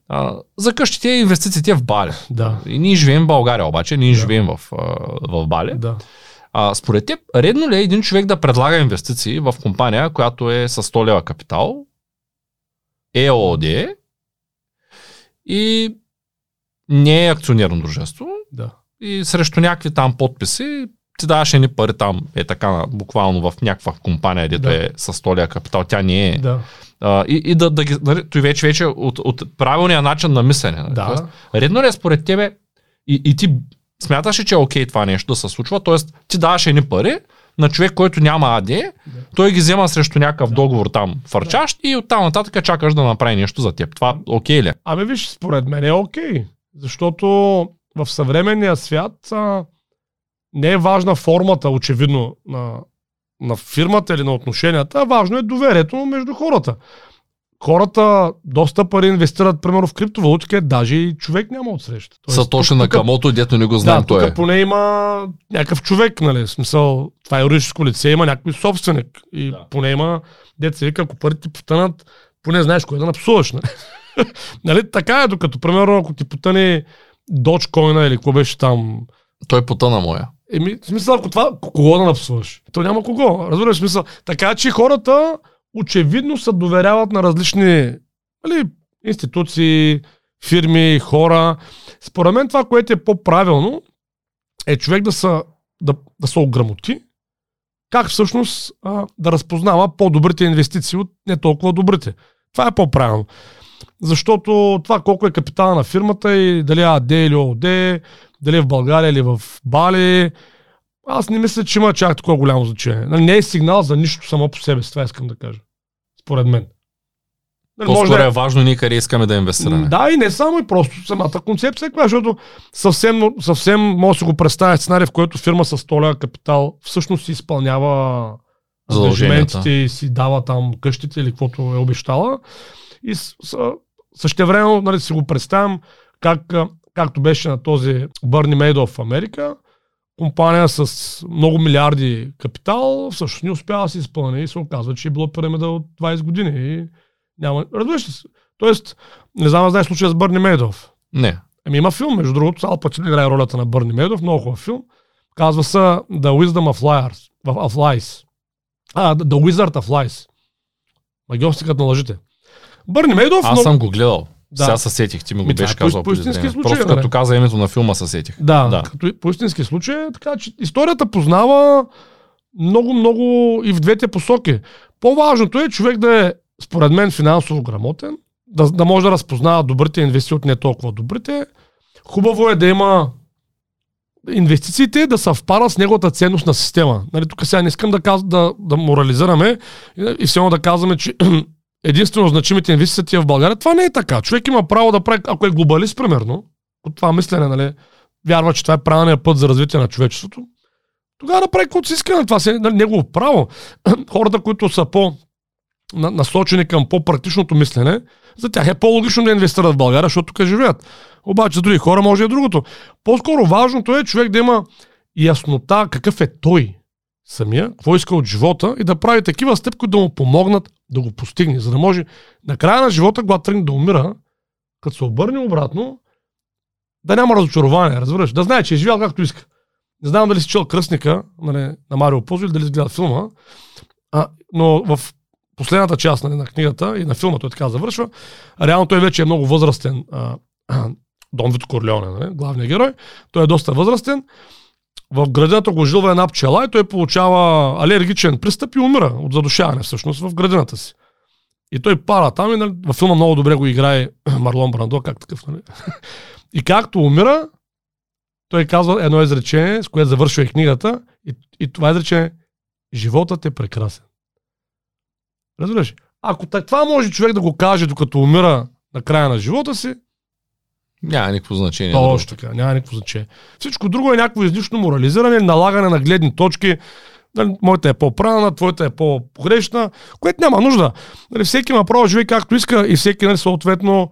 А, за къщите и инвестициите в Бали. Да. И ние живеем в България, обаче ние Да. живеем в, в Бали. Да. А, според теб, редно ли е един човек да предлага инвестиции в компания, която е с 100 лева капитал, ЕОД и не е акционерно дружество Да. и срещу някакви там подписи ти даваш едни пари там, е така, буквално в някаква компания, дето Да. е с 100 лева капитал, тя не е. Да. А, и, и да, да ги, нали, той вече, вече от, от правилния начин на мислене. нали? Да. Тоест, редно ли е според тебе и, и ти смяташ ли, че е окей това нещо да се случва, т.е. ти даваш едни пари на човек, който няма АД, той ги взема срещу някакъв договор там фърчащ и оттам нататък чакаш да направи нещо за теб. Това окей ли? Ами виж, според мен е окей. Защото в съвременния свят а, не е важна формата, очевидно, на, на фирмата или на отношенията, а важно е доверието между хората. Хората доста пари инвестират, примерно в криптовалути, където даже и човек няма отсреща. Тоест, Са точно тук- на камото, дето не го знаем да, той тук е. поне има някакъв човек, нали? В смисъл, това е юридическо лице, има някой собственик. И Да. поне има, деца вика, ако парите ти потънат, поне знаеш кое да напсуваш. Нали? нали? Така е, докато, примерно, ако ти потъне Dogecoin или какво беше там, Той потъна моя. Еми, в смисъл, ако това, кого да напсуваш? То няма кого. Разбираш смисъл. Така че хората очевидно се доверяват на различни нали, институции, фирми, хора. Според мен това, което е по-правилно, е човек да се, да, да се ограмоти, как всъщност а, да разпознава по-добрите инвестиции от не толкова добрите. Това е по-правилно. Защото това колко е капитала на фирмата и дали е АД или ООД, дали е в България или в Бали, аз не мисля, че има чак такова голямо значение. Нали, Не е сигнал за нищо само по себе си, това искам да кажа. Според мен. Нали, може да е важно ние къде искаме да инвестираме. да, и не само и просто самата концепция, е защото съвсем, съвсем може да си го представя сценарий, в който фирма с 100 лева капитал всъщност си изпълнява Задълженията. и си дава там къщите или каквото е обещала. И същевременно нали, си го представям как, както беше на този Бърни Мейдо в Америка, компания с много милиарди капитал всъщност не успява да се изпълни и се оказва, че е било пирамида от 20 години и Няма. Разбираш ли? се? Тоест, не знам знаеш случая с Бърни Мейдов. Не. Ами има филм, между другото, Ал Пачино играе ролята на Бърни Мейдов, много хубав филм. Казва се The Wisdom of Liars, of Lies. А, The Wizard of Lies. Магиостикът на лъжите. Бърни Мейдов, Аз много... съм го гледал. Да. Сега се сетих, ти ми го Ми, това беше е по- казал. по истински случай, Просто бе. като каза името на филма се сетих. Да, Да. като и- по истински случай, е така че историята познава много, много и в двете посоки. По-важното е човек да е, според мен, финансово грамотен, да, да може да разпознава добрите инвестиции от не толкова добрите. Хубаво е да има инвестициите да съвпадат с неговата ценност на система. Нали, тук сега не искам да, каз, да, да морализираме и, и все едно да казваме, че единствено значимите инвестиции в България. Това не е така. Човек има право да прави, ако е глобалист, примерно, от това мислене, нали, вярва, че това е правилният път за развитие на човечеството, тогава да прави каквото си иска, нали, това си е нали, негово право. Хората, които са по на- насочени към по-практичното мислене, за тях е по-логично да инвестират в България, защото тук живеят. Обаче за други хора може и другото. По-скоро важното е човек да има яснота какъв е той самия, какво иска от живота и да прави такива стъпки, които да му помогнат да го постигне, за да може на края на живота, когато тръгне да умира, като се обърне обратно, да няма разочарование, разбираш, да знае, че е живял както иска. Не знам дали си чел Кръстника нали, на Марио Позо или дали си гледа филма, а, но в последната част нали, на книгата и на филма той така завършва, реално той вече е много възрастен а, а, Дон Вито Корлеоне, нали, главният герой. Той е доста възрастен. В градината го жилва една пчела и той получава алергичен пристъп и умира от задушаване всъщност в градината си. И той пара там и нали, във филма много добре го играе Марлон Брандо, как такъв, нали? И както умира, той казва едно изречение, с което завършва и книгата, и, и това изречение животът е прекрасен. Разбираш? Ако това може човек да го каже, докато умира на края на живота си, Няма никакво значение. точно така, няма никакво значение. Всичко друго е някакво излишно морализиране, налагане на гледни точки. Нали, Моята е по-правилна, твоята е по-погрешна, което няма нужда. Нали, всеки има право живее както иска и всеки нали, съответно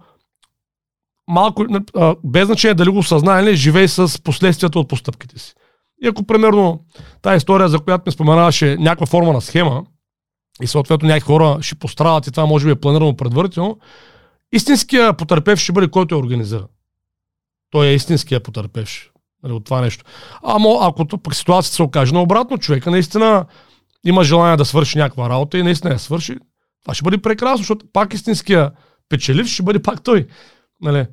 малко, нали, а, без значение дали го съзнае, или живее с последствията от постъпките си. И ако, примерно, тази история, за която ми споменаваше някаква форма на схема, и съответно някакви хора ще пострадат и това може би е планирано предварително, истинския потърпев ще бъде който я организира. Той е истинския потърпевш нали, от това нещо. Ама ако пък ситуацията се окаже наобратно, човека наистина има желание да свърши някаква работа и наистина я свърши, това ще бъде прекрасно, защото пак истинския печелив ще бъде пак той. Нали.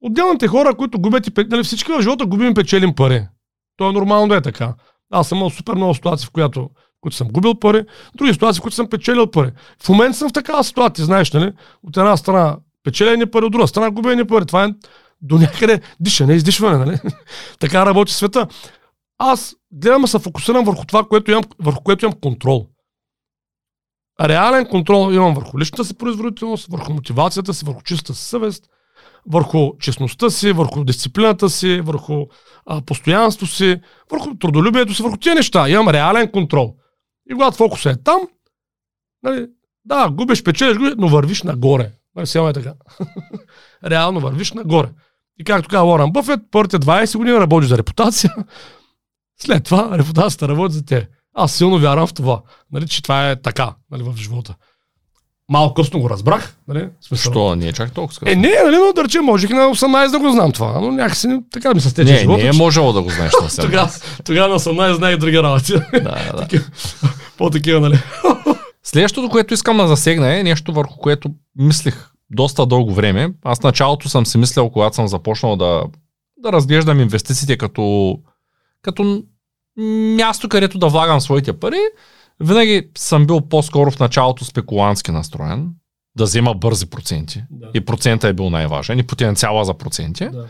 Отделните хора, които губят и нали, всички в живота губим печелим пари. То е нормално да е така. Аз съм имал супер много ситуации, в която, които съм губил пари, други ситуации, в които съм печелил пари. В момента съм в такава ситуация, знаеш, нали? От една страна печелени пари, от друга страна губени пари. Това е до някъде дишане, издишване, нали? така работи света. Аз гледам да се фокусирам върху това, което имам, върху което имам контрол. Реален контрол имам върху личната си производителност, върху мотивацията си, върху чистата си съвест, върху честността си, върху дисциплината си, върху а, постоянство си, върху трудолюбието си, върху тия неща. Имам реален контрол. И когато фокусът е там, нали, да, губиш, печелиш, губиш, но вървиш нагоре. Нали, е така. Реално вървиш нагоре. И както каза Лоран Бъфет, първите 20 години работиш за репутация, след това репутацията работи за те. Аз силно вярвам в това, нали, че това е така нали, в живота. Малко късно го разбрах. Нали, смисъл. Що не е чак толкова скъпо? Е, не, нали, но да речем, можех на 18 да го знам това, но някакси така ми се стече не, живота. не е можело да го знаеш на себе. Тогава, тогава на 18 знаех други работи. да, да. По-такива, нали? Следващото, което искам да засегна е нещо върху което мислих доста дълго време. Аз началото съм си мислял, когато съм започнал да, да разглеждам инвестициите като, като място, където да влагам своите пари. Винаги съм бил по-скоро в началото спекулантски настроен, да взема бързи проценти. Да. И процента е бил най-важен, и потенциала за проценти. Да.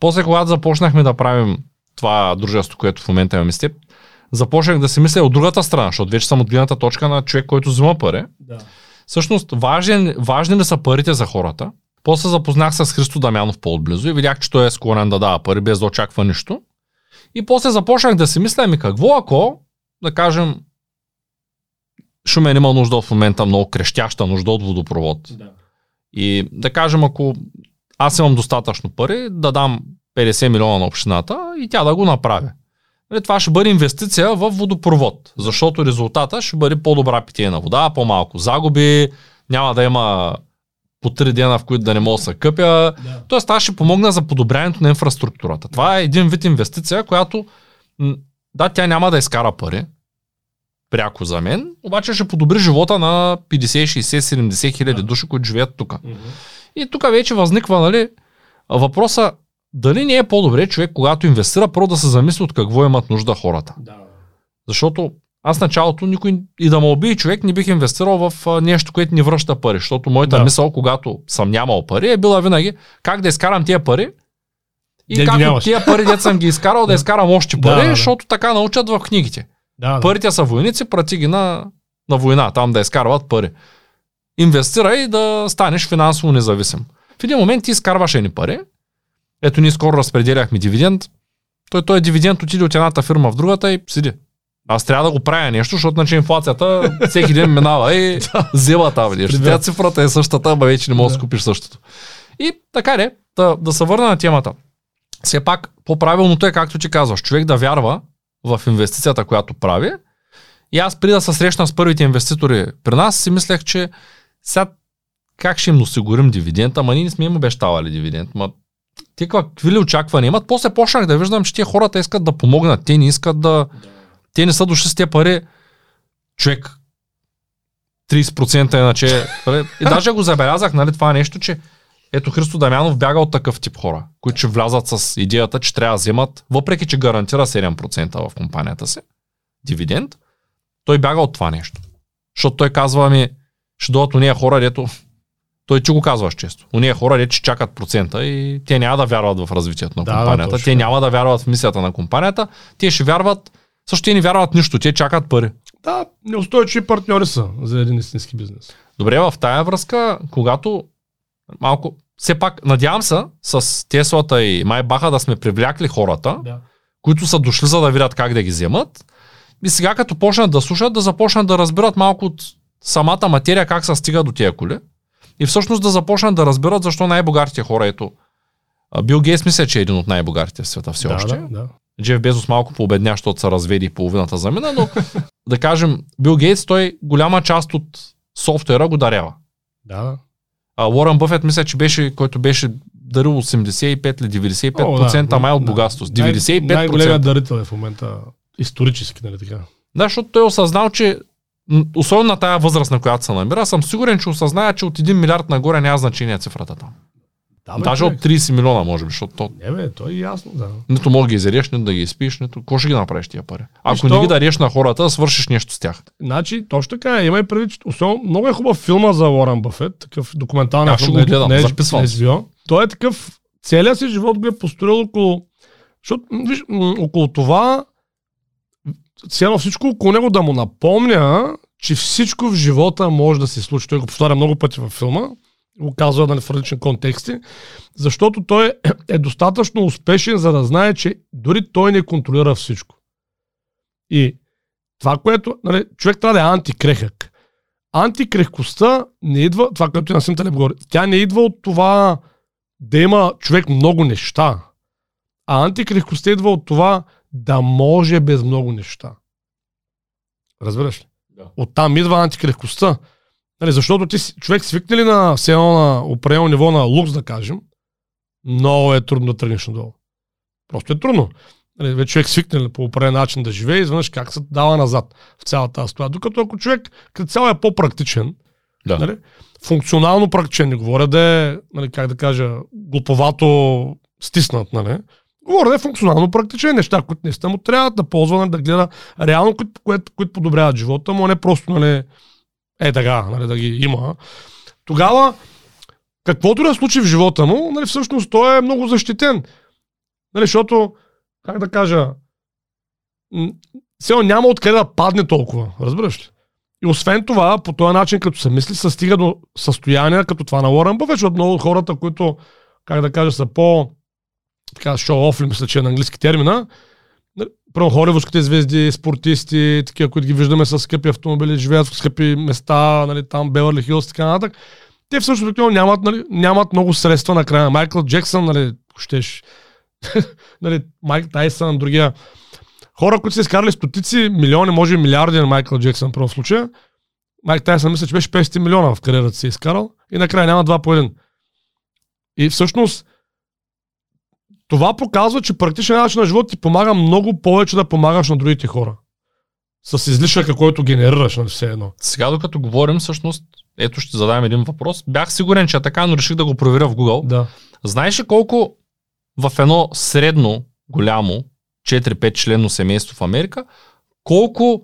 После, когато започнахме да правим това дружество, което в момента имаме с теб, започнах да си мисля от другата страна, защото вече съм от гледната точка на човек, който взима пари. Да. Всъщност, важен, важни ли са парите за хората? После запознах с Христо Дамянов по-отблизо и видях, че той е склонен да дава пари без да очаква нищо. И после започнах да си мисля, ми какво ако, да кажем, Шумен има нужда в момента много крещяща нужда от водопровод. Да. И да кажем, ако аз имам достатъчно пари, да дам 50 милиона на общината и тя да го направи. Нали, Това ще бъде инвестиция в водопровод, защото резултата ще бъде по-добра питейна вода, по-малко загуби, няма да има по три дена, в които да не мога да се къпя. Да. Тоест, това ще помогна за подобряването на инфраструктурата. Това е един вид инвестиция, която, да, тя няма да изкара пари, пряко за мен, обаче ще подобри живота на 50, 60, 70 хиляди Да. души, които живеят тук. И тук вече възниква, нали, въпроса, дали не е по-добре човек, когато инвестира, първо да се замисли от какво имат нужда хората. Да. Защото аз началото никой и да ме убие човек не бих инвестирал в нещо, което ни връща пари. Защото моята Да. мисъл, когато съм нямал пари, е била винаги как да изкарам тия пари и ги как тия пари, дет съм ги изкарал, да изкарам още Да, пари, да, да. защото така научат в книгите. Да, да. Парите са войници, прати ги на, на война, там да изкарват пари. Инвестирай да станеш финансово независим. В един момент ти изкарваш едни пари. Ето ние скоро разпределяхме дивиденд. Той, той дивиденд отиде от едната фирма в другата и седи. Аз трябва да го правя нещо, защото значи инфлацията всеки ден минава и взела там. Примерно. Тя цифрата е същата, ама вече не можеш да купиш същото. И така де, да, да се върна на темата. Все пак, по-правилното е, както ти казваш, човек да вярва в инвестицията, която прави. И аз преди да се срещна с първите инвеститори при нас, си мислех, че сега как ще им осигурим дивиденд, ама ние не сме им обещавали дивиденд. Ма, те какви ли очаквания имат? После почнах да виждам, че тия хората искат да помогнат. Те не искат да... Те не са дошли с тези пари. Човек, 30% иначе. нали? И даже го забелязах, нали, това нещо, че ето Христо Дамянов бяга от такъв тип хора, които ще влязат с идеята, че трябва да вземат, въпреки че гарантира 7% в компанията си, дивиденд, той бяга от това нещо. Защото той казва ми, ще дойдат уния хора, дето той ти го казваш често. Уния хора, ще чакат процента и те няма да вярват в развитието на Да, да, компанията. точно. те няма да вярват в мисията на компанията. Те ще вярват, също те не вярват нищо, те чакат пари. Да, неустойчиви партньори са за един истински бизнес. Добре, в тая връзка, когато малко, все пак, надявам се, с Теслата и Майбаха да сме привлякли хората, Да. които са дошли за да видят как да ги вземат. И сега като почнат да слушат, да започнат да разбират малко от самата материя как се стига до тия коли. И всъщност да започнат да разберат защо най-богатите хора, ето, Бил Гейтс мисля, че е един от най-богатите в света все да, още. да, да. Джеф Безос малко пообедня, защото се разведи и половината замина, но да кажем, Бил Гейтс, той голяма част от софтуера го дарява. Да, да. А Уорън Бъфет мисля, че беше, който беше дарил 85 или 95% О, май от да. богатство. Най- 95%. Най-големият дарител е в момента исторически, нали така? Да, защото той е осъзнал, че особено на тая възраст, на която се намира, съм сигурен, че осъзная, че от 1 милиард нагоре няма значение цифрата там. Да, бе, Даже човек. от 30 милиона, може би, защото то, Не бе, то е ясно, да. нито мога да ги изядеш, нито да ги изпиш, нито какво ще ги направиш тия пари. Ако що? не ги дареш на хората, да свършиш нещо с тях. Значи, точно така. Има и преди, че особено, много е хубав филма за Уорън Бъфет, такъв документален ще филм. го не- гледам, не е- записвам не. Той е такъв, целият си живот го е построил около, защото, виж, около това, цяло всичко около него да му напомня, че всичко в живота може да се случи. Той го повтаря много пъти във филма, го казва нали, в различни контексти, защото той е достатъчно успешен, за да знае, че дори той не контролира всичко. И това, което нали, човек трябва да е антикрехък. Антикрехкостта не идва, това, което и на Симталеб говори, тя не идва от това да има човек много неща. А антикрехкостта идва от това да може без много неща. Разбираш ли? Да. Оттам идва антикрехкостта. Нали, защото ти човек свикне ли на все едно на определено ниво на лукс, да кажем, много е трудно да тръгнеш надолу. Просто е трудно. Нали, вече човек свикне по определен начин да живее, изведнъж как се дава назад в цялата тази ситуация. Докато ако човек като цяло е по-практичен, Да. нали, функционално практичен, не говоря да е, нали, как да кажа, глуповато стиснат, нали, Говоря е функционално практичен неща, които наистина му трябва да ползва, да гледа реално, които, които, които подобряват живота му, а не просто, нали, е така, нали, да ги има. Тогава, каквото да случи в живота му, нали, всъщност той е много защитен. Нали, защото, как да кажа, все няма откъде да падне толкова, разбираш ли? И освен това, по този начин, като се мисли, се стига до състояние като това на Уорън Бъфет, защото много от хората, които, как да кажа, са по така шоу-оф ли мисля, че е на английски термина, нали, Прямо холивудските звезди, спортисти, такива, които ги виждаме с скъпи автомобили, живеят в скъпи места, нали, там Беверли Хилс и така нататък. Те всъщност нямат, нали, нямат много средства накрая. Майкъл Джексън, нали, щеш, нали, Майк Тайсън, другия. Хора, които са изкарали стотици, милиони, може и милиарди на Майкъл Джексън, първо случая, Майк Тайсън мисля, че беше 500 милиона в кариерата си изкарал и накрая няма два по един. И всъщност това показва, че практичен начин на живота ти помага много повече да помагаш на другите хора. С излишъка, който генерираш на все едно. Сега, докато говорим, всъщност, ето ще зададем един въпрос. Бях сигурен, че е така, но реших да го проверя в Google. Да. Знаеш ли колко в едно средно голямо 4-5 членно семейство в Америка, колко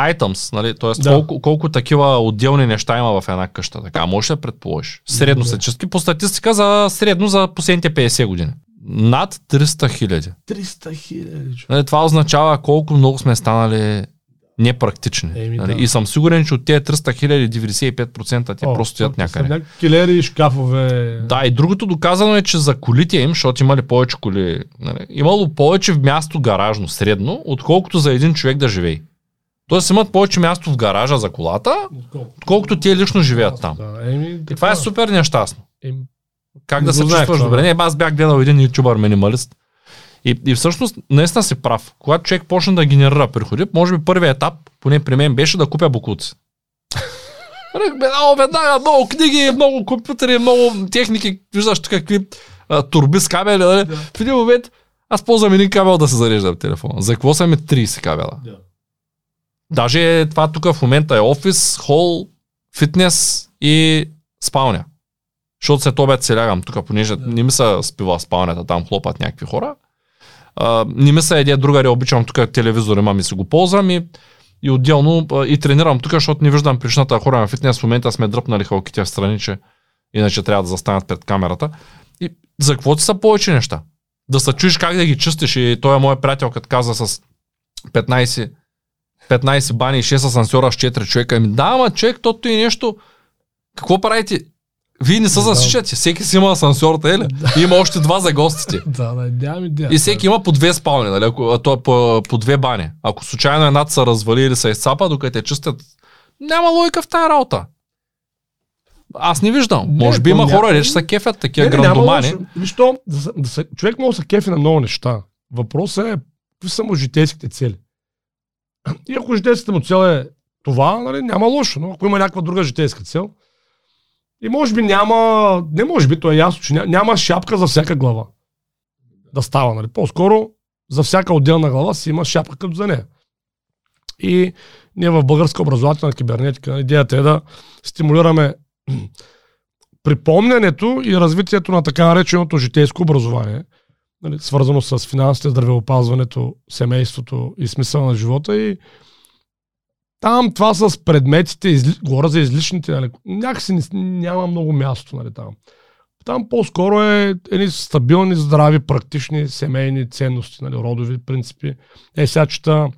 items, нали? т.е. Да. колко, колко такива отделни неща има в една къща. Така, можеш да предположиш. Средно статистически, по статистика за средно за последните 50 години. Над 300 хиляди. 300 хиляди. Нали, това означава колко много сме станали непрактични. Еми, нали? да. И съм сигурен, че от тези 300 хиляди 95% те просто стоят някъде. Килери, шкафове. Да, и другото доказано е, че за колите им, защото имали повече коли, нали, имало повече място гаражно, средно, отколкото за един човек да живее. Тоест имат повече място в гаража за колата, отколкото те лично живеят там. Да, еми, И това е супер нещастно. Еми, Как да се знаех чувстваш това, добре? Не, аз бях гледал един ютубър минималист. И, и всъщност, наистина си прав. Когато човек почне да генерира приходи, може би първият етап, поне при мен, беше да купя букуци. Веднага, веднага, много книги, много компютъри, много техники, виждаш тук какви а, турби с кабели. Нали? Да. В един момент аз ползвам един кабел да се зарежда в телефона. За какво са ми 30 кабела? Да. Даже това тук в момента е офис, хол, фитнес и спалня. Защото след обед се лягам тук, понеже не ми се спива спалнята, там хлопат някакви хора. А, не ми се еде другари, обичам тук телевизор имам и си го ползвам и, и отделно и тренирам тук, защото не виждам причината хора на фитнес. В момента сме дръпнали халките в страни, че иначе трябва да застанат пред камерата. И за какво ти са повече неща? Да се чуеш как да ги чистиш и той е моят приятел, като каза с 15 15 бани и 6 асансьора с 4 човека. Ами да, ама човек, тото и нещо. Какво правите? Вие не се засичате. Всеки си има асансьората, е ли? И има още два за гостите. Да, да, нямам идея. И всеки има по две спални, нали? Ако, а то е по, по две бани. Ако случайно едната се развали или се изцапа, докато те чистят, няма логика в тази работа. Аз не виждам. Не, Може би има хора, реч са кефят, такива Не, не, грандомани. лошо. Виж то, да, да се, човек може да се кефи на много неща. Въпросът е, какви са му житейските цели. И ако житейската му цел е това, нали, няма лошо, но ако има някаква друга житейска цел, и може би няма, не може би, то е ясно, че ня- няма шапка за всяка глава. Да става, нали. По-скоро за всяка отделна глава си има шапка като за нея. И ние в българска образователна кибернетика идеята е да стимулираме припомнянето и развитието на така нареченото житейско образование, нали, свързано с финансите, здравеопазването, семейството и смисъл на живота. И там това с предметите, изли... говоря за излишните, нали, някакси не, няма много място нали, там. Там по-скоро е едни стабилни, здрави, практични семейни ценности, нали, родови принципи. Е, сега чета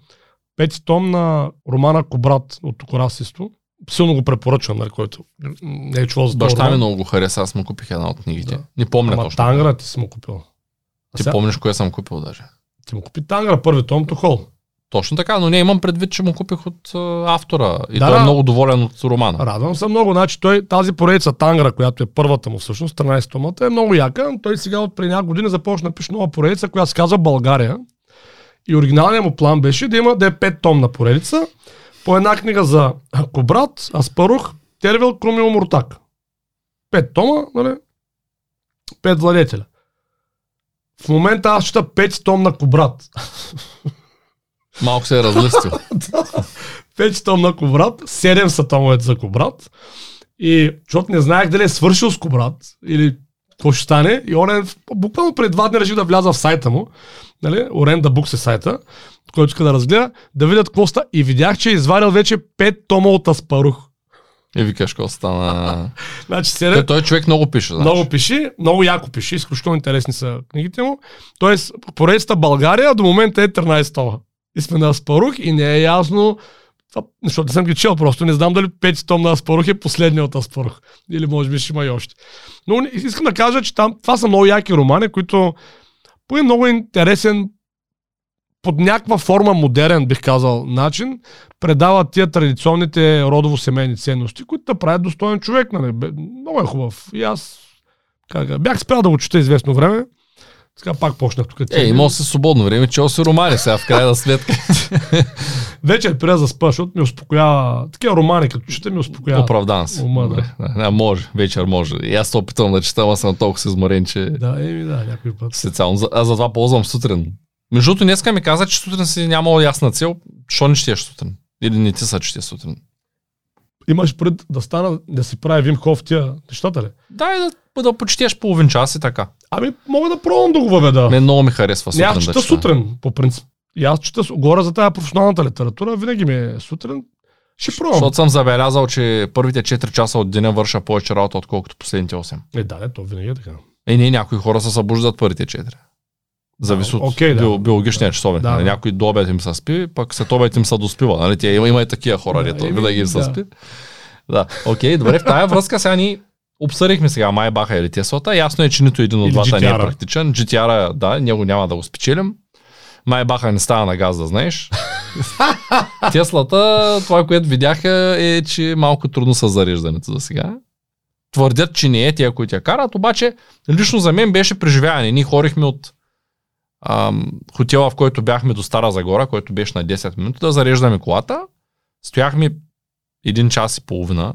пети том на романа Кобрат от Токорасисто. Силно го препоръчвам, нали, който не е чувал за Баща ми много го хареса, аз му купих една от книгите. Да. Не помня Ама точно. Тангра ти си му купил. Ти сега- помниш кое съм купил даже. Ти му купи Тангра, първи том, Тухол. Точно така, но не имам предвид, че му купих от а, автора. И Да, той е много доволен от романа. Радвам се много. Значи той, тази поредица Тангра, която е първата му всъщност, 13 томата, е много яка. Той сега от преди няколко години започна да пише нова поредица, която се казва България. И оригиналният му план беше да има да е 5 томна поредица. По една книга за Кобрат, Аспарух, Тервел, Крумил, Муртак. Пет тома, нали? Пет владетеля. В момента аз чета 5 том на Кобрат. Малко се е разлистил. 5 том на Коврат, 7 са томовете за Кобрат. И защото не знаех дали е свършил с Кобрат или какво ще стане. И он е, буквално преди два дни реших да вляза в сайта му. Нали? Оренда Букс е сайта, който иска да разгледа, да видят какво ста. И видях, че е извадил вече 5 тома от Аспарух. И викаш, какво стана. Значи Той, 7, той човек много пише. Значи. много пиши, много яко пиши, изключително интересни са книгите му. Тоест, поредицата България до момента е 13 тома. И сме на Аспарух и не е ясно, защото не съм ги чел, просто не знам дали 5 том на Аспарух е последния от Аспарух. Или може би ще има и още. Но искам да кажа, че там това са много яки романи, които по един много интересен под някаква форма модерен, бих казал, начин, предават тия традиционните родово-семейни ценности, които да правят достоен човек. Нали? Много е хубав. И аз как, бях спрял да го чета известно време. Така пак почнах тук. Е, имал си свободно време, чел си романи сега в крайна сметка. Вечер преди да спа, защото ми успокоява. Такива романи, като чета ми успокоява. Оправдан си. Ума, да. Не, може, вечер може. И аз се опитвам да чета, ама съм толкова си изморен, че Да, еми да, някой път. специално. Аз затова ползвам сутрин. Между другото, днеска ми каза, че сутрин си нямал ясна цел. Що не четеш сутрин? Или не ти са чете сутрин? Имаш пред да стана, да си прави Вим Хоф тия нещата ли? Дай да, да почетеш половин час и така. Ами, мога да пробвам да го въведа. Мен много ми харесва Не, сутрин аз да чета чета. сутрин, по принцип. И аз чета, говоря за тази професионалната литература, винаги ми е сутрин. Ще пробвам. Защото съм забелязал, че първите 4 часа от деня върша повече работа, отколкото последните 8. Е, да, не, то винаги е така. Е, не, някои хора се събуждат първите 4. Зависи от окей, да. био- биологичния часовник. Да, нали? да. Някой до обед им се спи, пък след обед им се доспива. Нали? Тя, има, има и такива хора, Да, дето еми, винаги им се да. спи. Да, окей, добре. В тази връзка сега ни обсъдихме сега май баха или Теслата. Ясно е, че нито един от двата не е практичен. GTR, да, него няма да го спечелим. Май баха не става на газ, да знаеш. Теслата, това, което видяха е, че малко трудно с зареждането за сега. Твърдят, че не е тия, които я карат, обаче лично за мен беше преживяване. Ние хорихме от ам, хотела, в който бяхме до Стара Загора, който беше на 10 минути, да зареждаме колата. Стояхме един час и половина.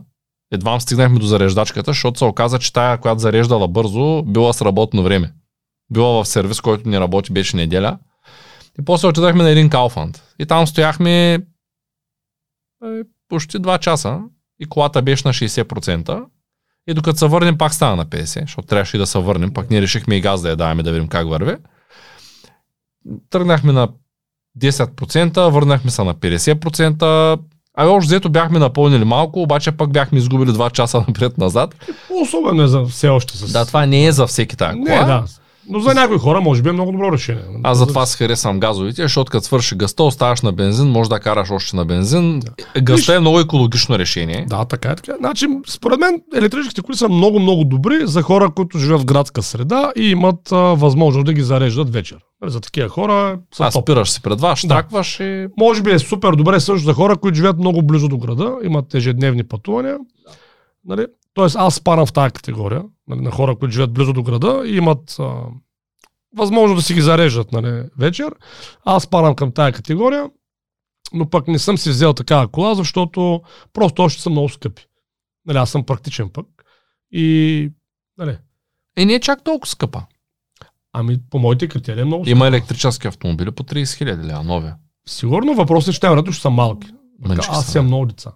Едва стигнахме до зареждачката, защото се оказа, че тая, която зареждала бързо, била с работно време. Била в сервис, който не работи, беше неделя. И после отидахме на един Кауфанд. И там стояхме е, почти 2 часа и колата беше на 60%. И докато се върнем, пак стана на 50, защото трябваше и да се върнем, пак ние решихме и газ да я даваме да видим как върви. Тръгнахме на 10%, върнахме се на 50%, а още взето бяхме напълнили малко, обаче пък бяхме изгубили 2 часа напред-назад. Особено е за все още с... Да, това не е за всеки тази Не, кола. да. Но за някои хора може би е много добро решение. Аз затова си харесвам газовите, защото като свърши гъста, оставаш на бензин, може да караш още на бензин. Гъста е много екологично решение. Да, така е така. Значи, според мен електрическите коли са много, много добри за хора, които живеят в градска среда и имат а, възможност да ги зареждат вечер. Нали, За такива хора са А топ. спираш си пред вас, штракваш и... Може би е супер добре също за хора, които живеят много близо до града, имат ежедневни пътувания. Нали? Тоест аз спарам в тази категория нали, на хора, които живеят близо до града и имат а, възможност да си ги зареждат нали, вечер. Аз спарам към тази категория, но пък не съм си взел такава кола, защото просто още са много скъпи. Нали, аз съм практичен пък. И нали, Е, не е чак толкова скъпа. ами по моите критерии е много Има електрически автомобили по 30 хиляди лева, новия. Сигурно въпросът е, че те вероятно ще са малки. Мънички Аз съм много деца.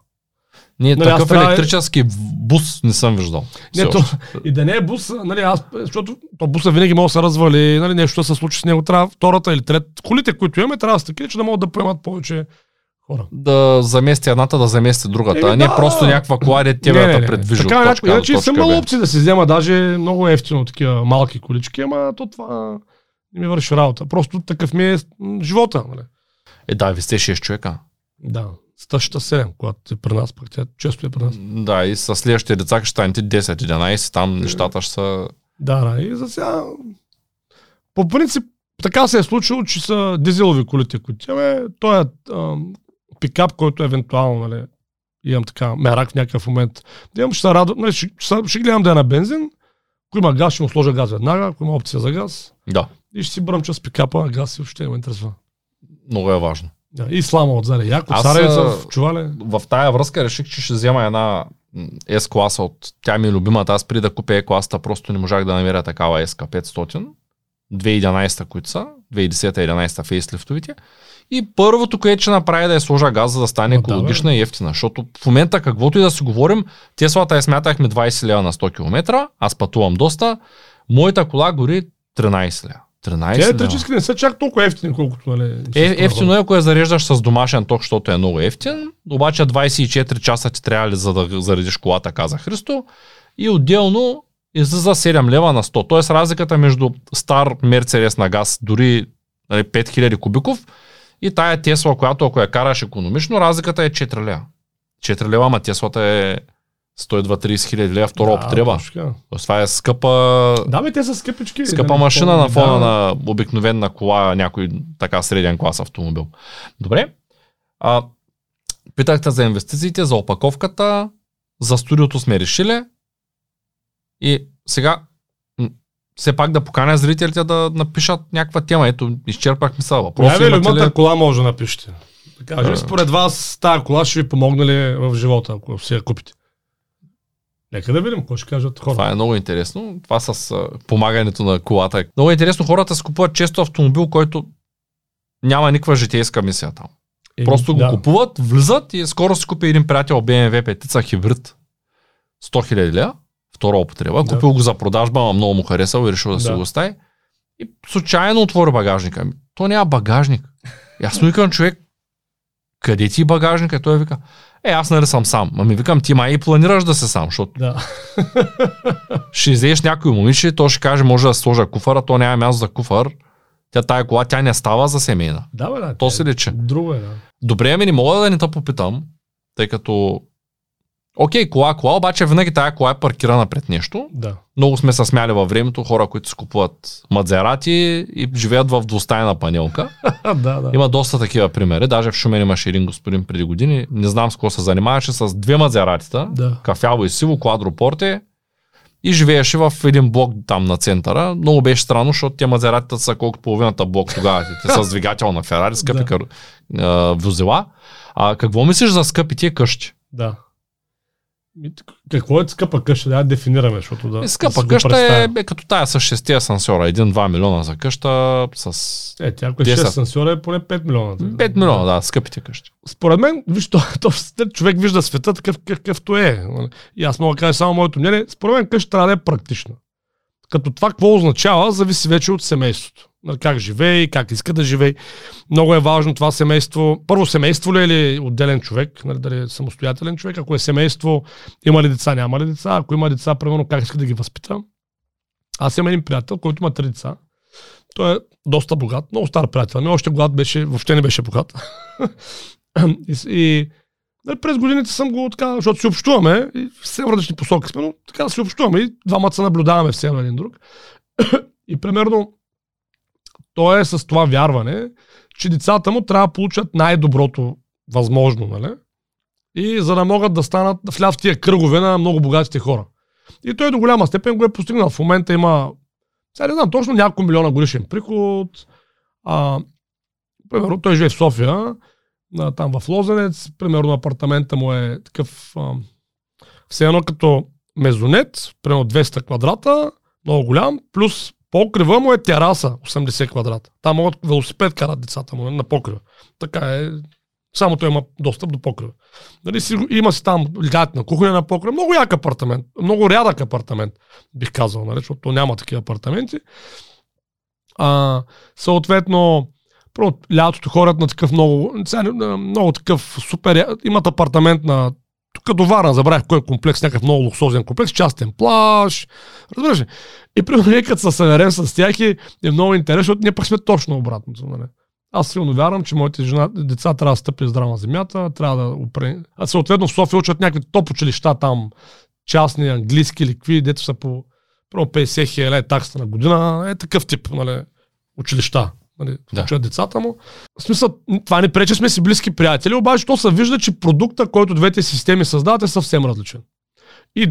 Ние Нали, такъв трябва- електрически бус не съм виждал. Не, то, и да не е бус, нали, аз, защото то буса винаги може да се развали, нали, нещо да се случи с него, трябва втората или трета. Колите, които имаме, трябва да са такива, че да могат да поемат повече хора. Да замести едната, да замести другата. Еми, а не да. просто някаква кола, де тебе да те предвижи Така, от точка иначе точка Б. опции да се взема, даже много ефтино такива малки колички, ама то това не ми върши работа. Просто такъв ми е живота. Нали? Е, да, ви сте 6 човека. Да, с тъщата 7, когато е при нас, пък тя често е при нас. Да, и с следващите деца ще станете 10-11, там нещата ще са... Да, да, и за сега... По принцип, така се е случило, че са дизелови колите, които имаме. Той е ам, пикап, който евентуално, нали, имам така мерак в някакъв момент. Да имам, ще се радвам, нали, ще, ще, ще гледам да е на бензин. Ако има газ, ще му сложа газ веднага, ако има опция за газ. Да, И ще си бръмча с пикапа газ и въобще не ме интересува. много е важно. Да, и слама отзаде. Яко, Аз, царевица а, в чувале. В тая връзка реших, че ще взема една S-класа от... Тя ми е любимата. Аз преди да купя E-класата просто не можах да намеря такава SK500. 2011 които са. 2010-2011 фейслифтовите. И първото, което ще направи да я сложа газ, за да стане Ма да, бе. екологична и ефтина. Защото в момента, каквото и да си говорим, Теслата я смятахме 20 лева на 100 км. Аз пътувам доста. Моята кола гори 13 лева. 13 Те лева. електрически не са чак толкова ефтини, колкото нали, Е, ефтино е, ако я зареждаш с домашен ток, защото е много ефтин. Обаче 24 часа ти трябва ли за да заредиш колата, каза Христо. И отделно излиза 7 лева на 100. Тоест разликата между стар Мерцедес на газ, дори нали, 5000 кубиков, и тая Тесла, която ако я караш економично, разликата е 4 лева. 4 лева, ама Теслата е 120-30 хиляди лева втора Да, употреба. Тоест, Това е скъпа Да, бе, те са скъпички. скъпа Нали, машина на фона да. на обикновена кола, някой така среден клас автомобил. Добре. А, питахте за инвестициите, за опаковката, за студиото сме решили. И сега все пак да поканя зрителите да напишат някаква тема. Ето, изчерпах мисъл. Въпрос Най-ли имате любимата ли? кола може да напишете. Да кажем, А. според вас тази кола ще ви помогне ли в живота, ако си я купите? Нека да видим, какво ще кажат хората. Това е много интересно. Това с а, помагането на колата. е- Много е интересно. Хората си купуват често автомобил, който няма никаква житейска мисия там. Еми, Просто го да. купуват, влизат и скоро си купи един приятел BMW 5 хибрид. 100 000 лева, втора употреба. Да. Купил го за продажба, ама много му харесал и решил да, си Да. го остави. И случайно отвори багажника. Ами, То няма багажник. И аз викам човек, къде ти е багажника? Той вика, е, аз нали съм сам. Ами викам, ти май и планираш да се сам, защото Да. ще излезеш някой момиче, то ще каже, може да сложа куфара, то няма място за куфар. Тя тая кола, тя не става за семейна. да, бе, да. То се лечи. Друго е, да. Добре, ами не мога да не те попитам, тъй като Окей, кола, кола, обаче винаги тая кола е паркирана пред нещо. Да. Много сме се смяли във времето, хора, които си купуват мадзерати и живеят в двустайна панелка. да, да. Има доста такива примери. Даже в Шумен имаше един господин преди години. Не знам с какво се занимаваше, с две мадзератита, Да. кафяво и сиво, квадропорте и живееше в един блок там на центъра. Много беше странно, защото те мазератите са колкото половината блок тогава. Те са с двигател на Ферари, скъпи Да. кър... а, возила. А какво мислиш за скъпи тия къщи? Да. Какво е скъпа къща? Да дефинираме, защото да. Да, да скъпа го къща е, е като тая с 6 асансьора. 1-2 милиона за къща с Е, тя ако е 10. 6 сенсора е поне 5 милиона. 5 милиона, да, скъпите къщи. Според мен, виж, то, то, човек вижда света такъв какъвто е. И аз мога да кажа само моето мнение. Според мен къща трябва да е практична. Като това какво означава, зависи вече от семейството. Нали, Как живее, как иска да живее. Много е важно това семейство. Първо, семейство ли е или отделен човек, нали, дали е самостоятелен човек. Ако е семейство, има ли деца, няма ли деца. Ако има деца, примерно как иска да ги възпита. Аз имам един приятел, който има три деца. Той е доста богат, много стар приятел. Не още когато беше, въобще не беше богат. и, и нали, през годините съм го така, защото си общуваме и в съвсем различни посоки сме, но така си общуваме и двамата се наблюдаваме все едно един друг. и примерно той е с това вярване, че децата му трябва да получат най-доброто възможно, нали? И за да могат да станат, да в тия кръгове на много богатите хора. И той до голяма степен го е постигнал. В момента има, сега не знам, точно няколко милиона годишен приход. А, примерно, той живее в София, а, там в Лозенец, примерно апартамента му е такъв, а, все едно като мезонет, примерно 200 квадрата, много голям, плюс покрива му е тераса, 80 квадрата. Там могат велосипед карат децата му на покрива. Така е, само той има достъп до покрива. Нали, си, има си там лятна кухня на покрива. Много як апартамент. Много рядък апартамент, бих казал, нали, защото няма такива апартаменти. А, съответно, първо, лятото хорят на такъв много, не- много такъв супер, имат апартамент на тук до Варна, забравих кой е комплекс, някакъв много луксозен комплекс, частен плаж, разбираш ли? И примерно ние като се съберем с тях и е много интересно, защото ние пък сме точно обратното. Нали? Аз силно вярвам, че моите жена, деца трябва да стъпят здраво на земята, трябва да опре... А съответно в София учат някакви топ училища там, частни, английски или какви, дето са по примерно 50 хиляди такса на година, е такъв тип нали, училища. Нали, Да. децата му. В смисъл, това не пречи, сме си близки приятели, обаче то се вижда, че продукта, който двете системи създават е съвсем различен. И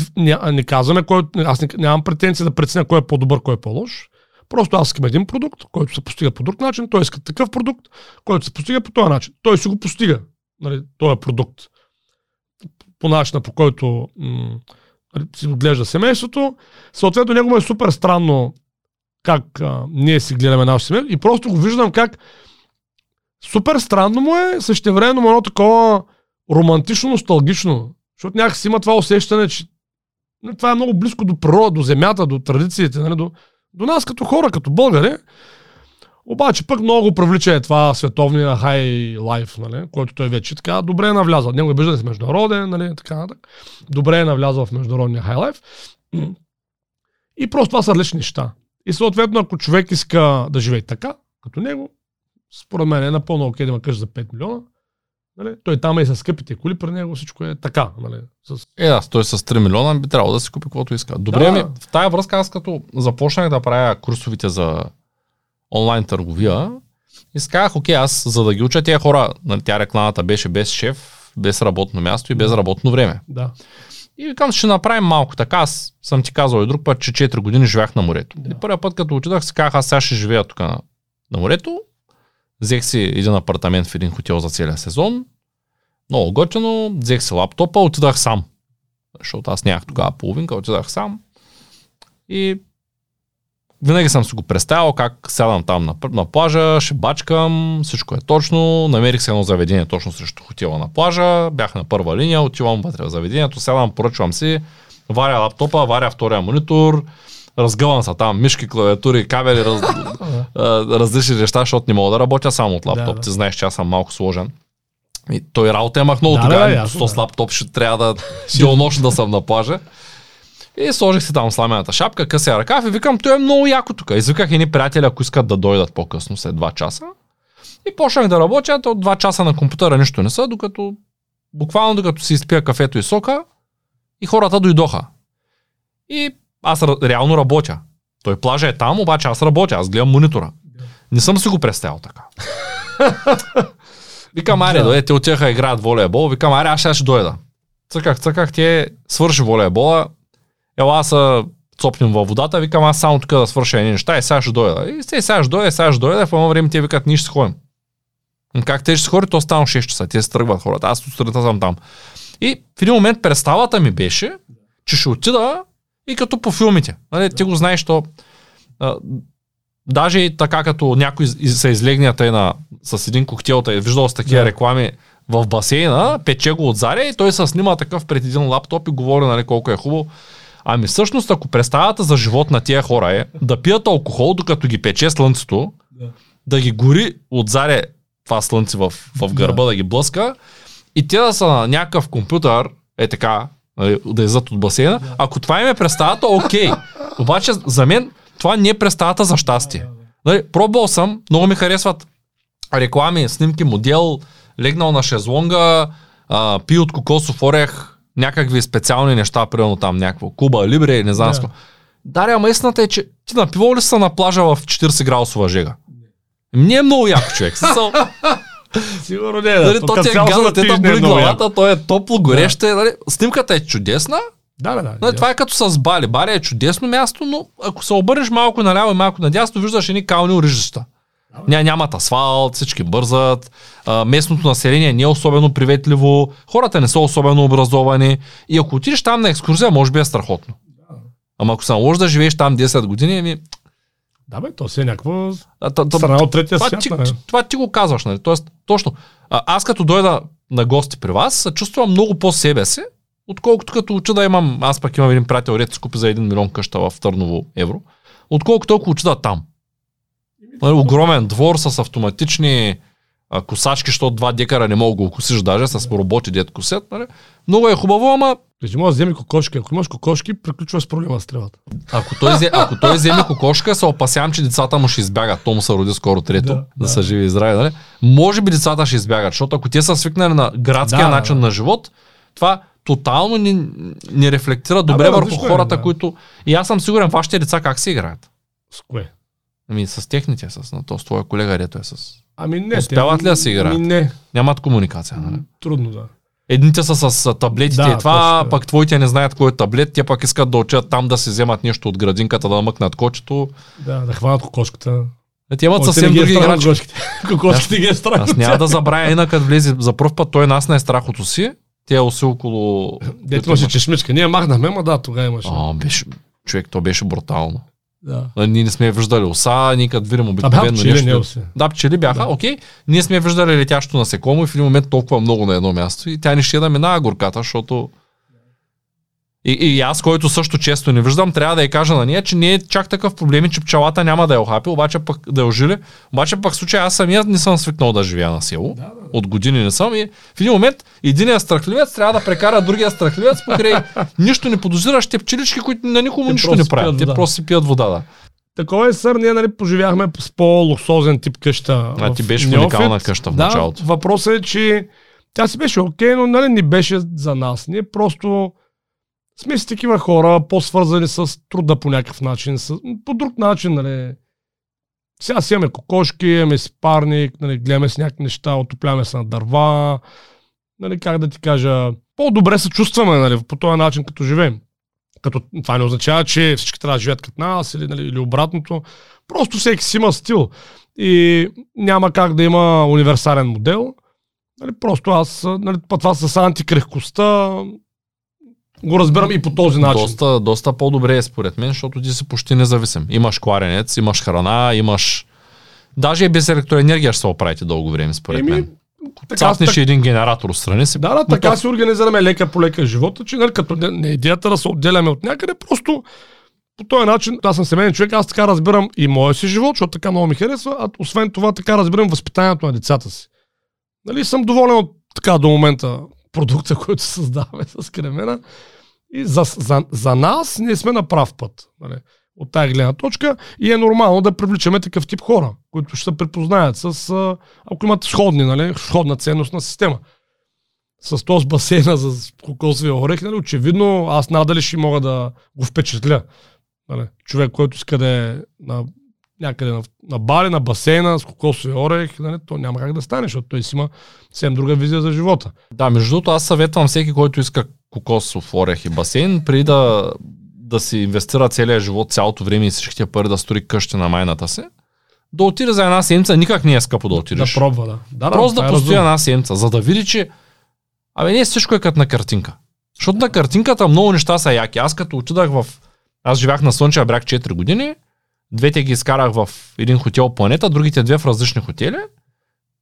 не казваме, кой, аз не, нямам претенция да преценя кой е по-добър, кой е по-лош. Просто аз искам един продукт, който се постига по друг начин, той иска такъв продукт, който се постига по този начин. Той си го постига, нали, този продукт. По начина, по който м- нали, си го глежда семейството. Съответно, него му е супер странно как а, ние си гледаме нашето семейство и просто го виждам как супер странно му е, същевременно му едно такова романтично, носталгично. Защото някакси има това усещане, че това е много близко до природа, до земята, до традициите, нали, до, до нас като хора, като българи. Обаче пък много го привлича е това световния хай лайф, нали, който той вече така добре е навлязал. Него е бизнес международен, нали, така нататък. Добре е навлязал в международния хай лайф. И просто това са различни неща. И съответно, ако човек иска да живее така, като него, според мен е напълно окей да има къща за 5 милиона. Нали? Той там е и с скъпите коли, при него всичко е така. Нали? С... Е, да, той с 3 милиона би трябвало да си купи каквото иска. Добре, Да. ми, в тая връзка аз като започнах да правя курсовите за онлайн търговия, и си казах, окей, аз за да ги уча тези хора, нали, тя рекламата беше без шеф, без работно място и без работно време. Да. И викам, ще направим малко така. Аз съм ти казал и друг път, че 4 години живях на морето. Да. И първият път, като отидах, си казах, аз сега ще живея тук на, на морето. Взех си един апартамент в един хотел за целия сезон. Много готино. Взех си лаптопа, отидах сам. Защото аз нямах тогава половинка, отидах сам. И винаги съм си го представил как сядам там на, на плажа, ще бачкам, всичко е точно. Намерих се едно заведение точно срещу хотела на плажа. Бях на първа линия, отивам вътре в заведението, сядам, поръчвам си, варя лаптопа, варя втория монитор, разгъвам се там, мишки, клавиатури, кабели, раз, различни неща, защото не мога да работя само от лаптоп. Да, да. Ти знаеш, че аз съм малко сложен. И той работа имах много Да, тогава. да, с лаптоп ще трябва да денонощно да съм на плажа. И сложих си там сламената шапка, късия ръкав и викам, той е много яко тук. Извиках едни приятели, ако искат да дойдат по-късно, след 2 часа. И почнах да работя, то 2 часа на компютъра нищо не са, докато буквално докато си изпия кафето и сока и хората дойдоха. И аз реално работя. Той плажа е там, обаче аз работя, аз гледам монитора. Не съм си го представил така. Викам, аре, Да. те отиваха играят волейбол, викам, аре, аз ще дойда. Цъках, цъках, те свърши волейбола, ела са цопнем във водата, викам аз само тук да свърша едни неща и сега ще дойда. И се, сега ще дойда, сега ще дойда, в едно време те викат, ние ще се ходим. Как те ще се ходят, то стана 6 часа, те се тръгват хората, аз сутринта съм там. И в един момент представата ми беше, че ще отида и като по филмите. Нали, ти го знаеш, то а, даже и така като някой се излегнят и на, с един коктейл, е виждал с такива Да. реклами в басейна, пече го от заря и той се снима такъв пред един лаптоп и говори нали, колко е хубаво. Ами всъщност, ако представата за живот на тия хора е да пият алкохол, докато ги пече слънцето, Да. да ги гори от заре това слънце в, в гърба, да. Да. да ги блъска, и те да са на някакъв компютър, е така, нали, да излизат от басейна, ако това им е представата, окей. Обаче за мен това не е представата за щастие. Нали, пробвал съм, много ми харесват реклами, снимки, модел, легнал на шезлонга, а, пи от кокосов орех, някакви специални неща, примерно там някакво Куба, Либре, не знам Да. с какво. Даря, ама истината е, че ти напивал ли са на плажа в 40 градусова жега? Не е много яко човек. Сигурно не, нали, да. то ти е газа, те да е боли главата, то е топло, гореще. Нали, снимката е чудесна, Да, да, да. Нали, това е като с Бали. Бали е чудесно място, но ако се обърнеш малко наляво и малко надясно, виждаш едни кални орижища. Ня, нямат асфалт, всички бързат, а, местното население не е особено приветливо, хората не са особено образовани и ако отидеш там на екскурзия, може би е страхотно. Ама ако се наложи да живееш там 10 години, ами, Да, бе, то си е някаква та, страна от третия това, свят. ти, нали? това ти го казваш, нали? Тоест, точно. А, аз като дойда на гости при вас, се чувствам много по себе си, отколкото като уча да имам, аз пък имам един приятел, ред си купи за 1 милион къща в Търново евро, отколкото ако уча да там. Нали, огромен двор с автоматични косачки, защото 2 декара не мога да го косиш даже с роботи дет косят. Нали? Много е хубаво, ама Кажи, може да вземи кокошки. Ако имаш кокошки, приключваш с проблема с тревата. ако той, взе- ако той вземе кокошка, се опасявам, че децата му ще избягат. То му се роди скоро трето, да, Да, да, са живи и здрави. Нали? Може би децата ще избягат, защото ако те са свикнали на градския Да, начин да. на живот, това тотално ни, ни рефлектира добре бе, върху е, хората, да. които... И аз съм сигурен, вашите деца как се играят? С кое? Ами с техните, с на то, с твоя колега, дето е с... Ами не. Успяват ли да си играят? Ами не. Нямат комуникация, нали? Трудно, да. Едните са с таблетите Да, и това, точно. пък твоите не знаят кой е таблет, те пък искат да отидат там да си вземат нещо от градинката, да мъкнат кочето. Да, да хванат кокошката. Е, Те имат съвсем е други играчки. Кокошките, кокошките ги е страх. Аз няма да забравя и на като влезе за първ път, той нас не е страх от уси. Тя уси около... Дето имаше чешмичка. Ние махнахме, ма да, тогава имаше. А, беше, човек, то беше брутално. Да. А, Ние не сме виждали оса, като видим обикновено пчели нещо. не. Да, пчели бяха, Да. окей. Ние сме виждали летящо насекомо и в един момент толкова много на едно място и тя не ще да минава горката, защото и, и аз, който също често не виждам, трябва да я кажа на нея, че не е чак такъв проблем, че пчелата няма да я охапи, обаче пък да я ожили. Обаче пък в случая аз самият не съм свикнал да живея на село. Да, да, да. От години не съм и в един момент единият страхливец трябва да прекара другия страхливец покрай нищо не подозиращи пчелички, които на никому Те нищо не правят. Те просто си пият вода, да. Такова е, сър, ние нали, поживяхме с по-луксозен тип къща. А ти беше в уникална къща в да, началото. Въпросът е, че тя си беше окей, но нали, не беше за нас. Ние просто сме си такива хора, по-свързани с труда по някакъв начин, с, по друг начин, нали. Сега си имаме кокошки, имаме си парник, нали, гледаме с някакви неща, отопляваме се на дърва, нали, как да ти кажа, по-добре се чувстваме нали, по този начин, като живеем. Като, това не означава, че всички трябва да живеят като нас или, нали, или обратното. Просто всеки си има стил. И няма как да има универсален модел. Нали, просто аз, нали, това с антикрехкостта го разбирам и по този начин. Доста, доста по-добре е според мен, защото ти си почти независим. Имаш кладенец, имаш храна, имаш... Даже и без електроенергия ще се оправите дълго време, според Еми, мен. Цапнеш так... един генератор страни си. Да, да, така си организираме лека по лека живота, че нали, като не, не идеята да се отделяме от някъде, просто по този начин, аз съм семейен човек, аз така разбирам и моя си живот, защото така много ми харесва, а освен това така разбирам възпитанието на децата си. Нали, съм доволен от така до момента продукта, който създаваме с кремена. И за, за, за нас ние сме на прав път. Нали, от тази гледна точка и е нормално да привличаме такъв тип хора, които ще се препознаят с, ако имат сходни, нали, сходна ценностна система. С този басейна за кокосовия орех, нали, очевидно аз надали ще мога да го впечатля. Нали, човек, който иска да е на някъде на, на бари, на басейна, с кокосови орех, нали, то няма как да стане, защото той си има съвсем друга визия за живота. Да, между другото, аз съветвам всеки, който иска кокосов орех и басейн, преди да, да си инвестира целия живот, цялото време и всичките пари да строи къща на майната си, да отиде за една седмица, никак не е скъпо да отидеш. Да пробва, да. да Просто да, да постои една седмица, за да види, че Абе, не всичко е като на картинка. Защото на картинката много неща са яки. Аз като отидах в... Аз живях на Слънчев бряг 4 години Двете ги изкарах в един хотел Планета, другите две в различни хотели.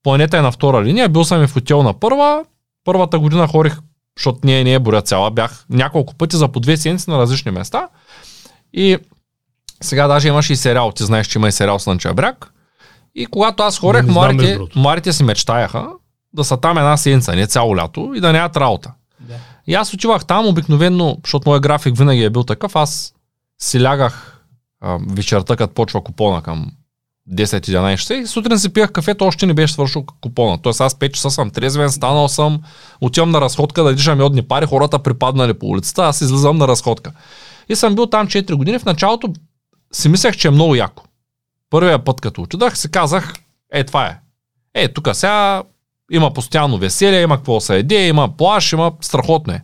Планета е на втора линия, бил съм и в хотел на първа. Първата година хорих, защото не, не е боря цяла, бях няколко пъти за по две седмици на различни места. И сега даже имаше и сериал, ти знаеш, че има и сериал Слънчев бряг. И когато аз хорех, младите, младите си мечтаяха да са там една седмица, не цяло лято и да нямат работа. Да. И аз отивах там обикновено, защото моят график винаги е бил такъв, аз си лягах а, вечерта, като почва купона към 10-11 часа и сутрин си пиях кафето, още не беше свършил купона. Тоест аз 5 часа съм трезвен, станал съм, отивам на разходка да дишам йодни пари, хората припаднали по улицата, аз излизам на разходка. И съм бил там 4 години. В началото си мислех, че е много яко. Първия път, като отидах, си казах, е, това е. Е, тук сега има постоянно веселие, има какво се еде, има плаш, има страхотно е.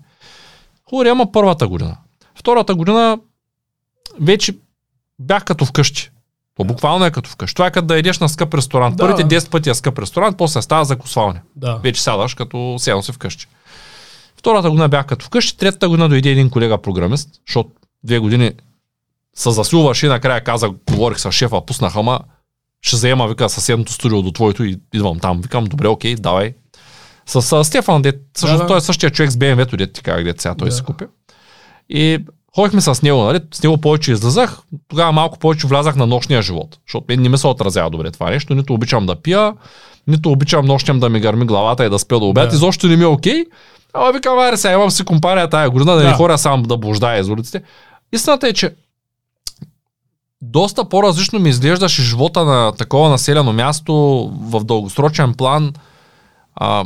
Хубаво, първата година. Втората година вече бях като вкъщи. То буквално е като вкъщи. Това е като да едеш на скъп ресторант. Да. Първите 10 пъти е скъп ресторант, после става за косвалне. Да. Вече сядаш като седно си вкъщи. Втората година бях като вкъщи, третата година дойде един колега програмист, защото две години се засилваше и накрая каза, говорих с шефа, пуснаха, ма ще заема, вика, съседното студио до твоето и идвам там. Викам, добре, окей, давай. С, с Стефан, де, също, да, да. той е същия човек с BMW-то, де ти как, де сега той да. си купи. И Ходихме с него, нали? С него повече излизах, тогава малко повече влязах на нощния живот, защото не ме се отразява добре това нещо, нито обичам да пия, нито обичам нощем да ми гърми главата и да спя до обяд, да. изобщо не ми е окей. Ама викам, аре сега имам си компания тая година, да, да. не хора сам да блуждая из улиците. Истината е, че доста по-различно ми изглеждаше живота на такова населено място в дългосрочен план, а,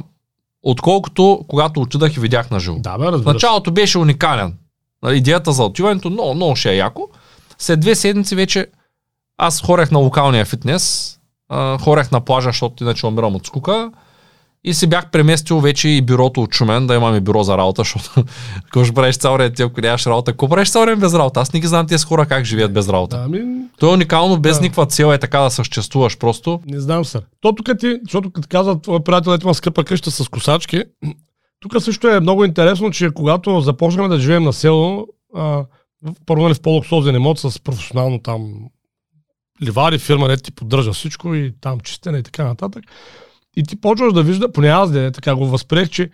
отколкото когато отидах и видях на живо. Да, бе, Началото беше уникален. Нали, идеята за отиването много, много ще е яко. След две седмици вече аз хорех на локалния фитнес, а, хорех на плажа, защото иначе умирам от скука. И си бях преместил вече и бюрото от Шумен, да имаме бюро за работа, защото ако ще правиш цял време, ако нямаш работа, какво правиш цял време без работа? Аз не ги знам тези хора как живеят без работа. Да, ми... То е уникално, без да. никаква цел е така да съществуваш просто. Не знам, сър. То тук ти, защото като казва твой приятел, има скъпа къща с косачки, тук също е много интересно, че когато започнахме да живеем на село, а, първо нали, в по-луксозен емот с професионално там ливари, фирма, не ти поддържа всичко и там чистене и така нататък. И ти почваш да вижда, поне аз да така го възприех, че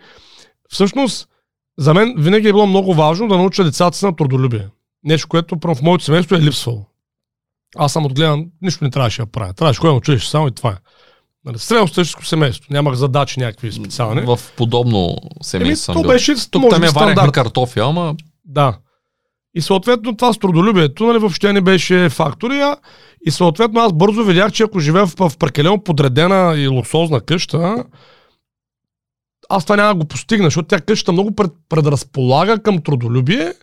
всъщност за мен винаги е било много важно да науча децата си на трудолюбие. Нещо, което в моето семейство е липсвало. Аз съм отгледан, нищо не трябваше да правя. Трябваше да учиш само и това е. Нали, средностатическо семейство. Нямах задачи някакви специални. В подобно семейство Еми, то беше, Тук там я варехме картофи, ама... Да. И съответно това с трудолюбието нали, въобще не беше фактор. И съответно аз бързо видях, че ако живея в, в прекалено подредена и луксозна къща, аз това няма да го постигна, защото тя къщата много пред, предразполага към трудолюбие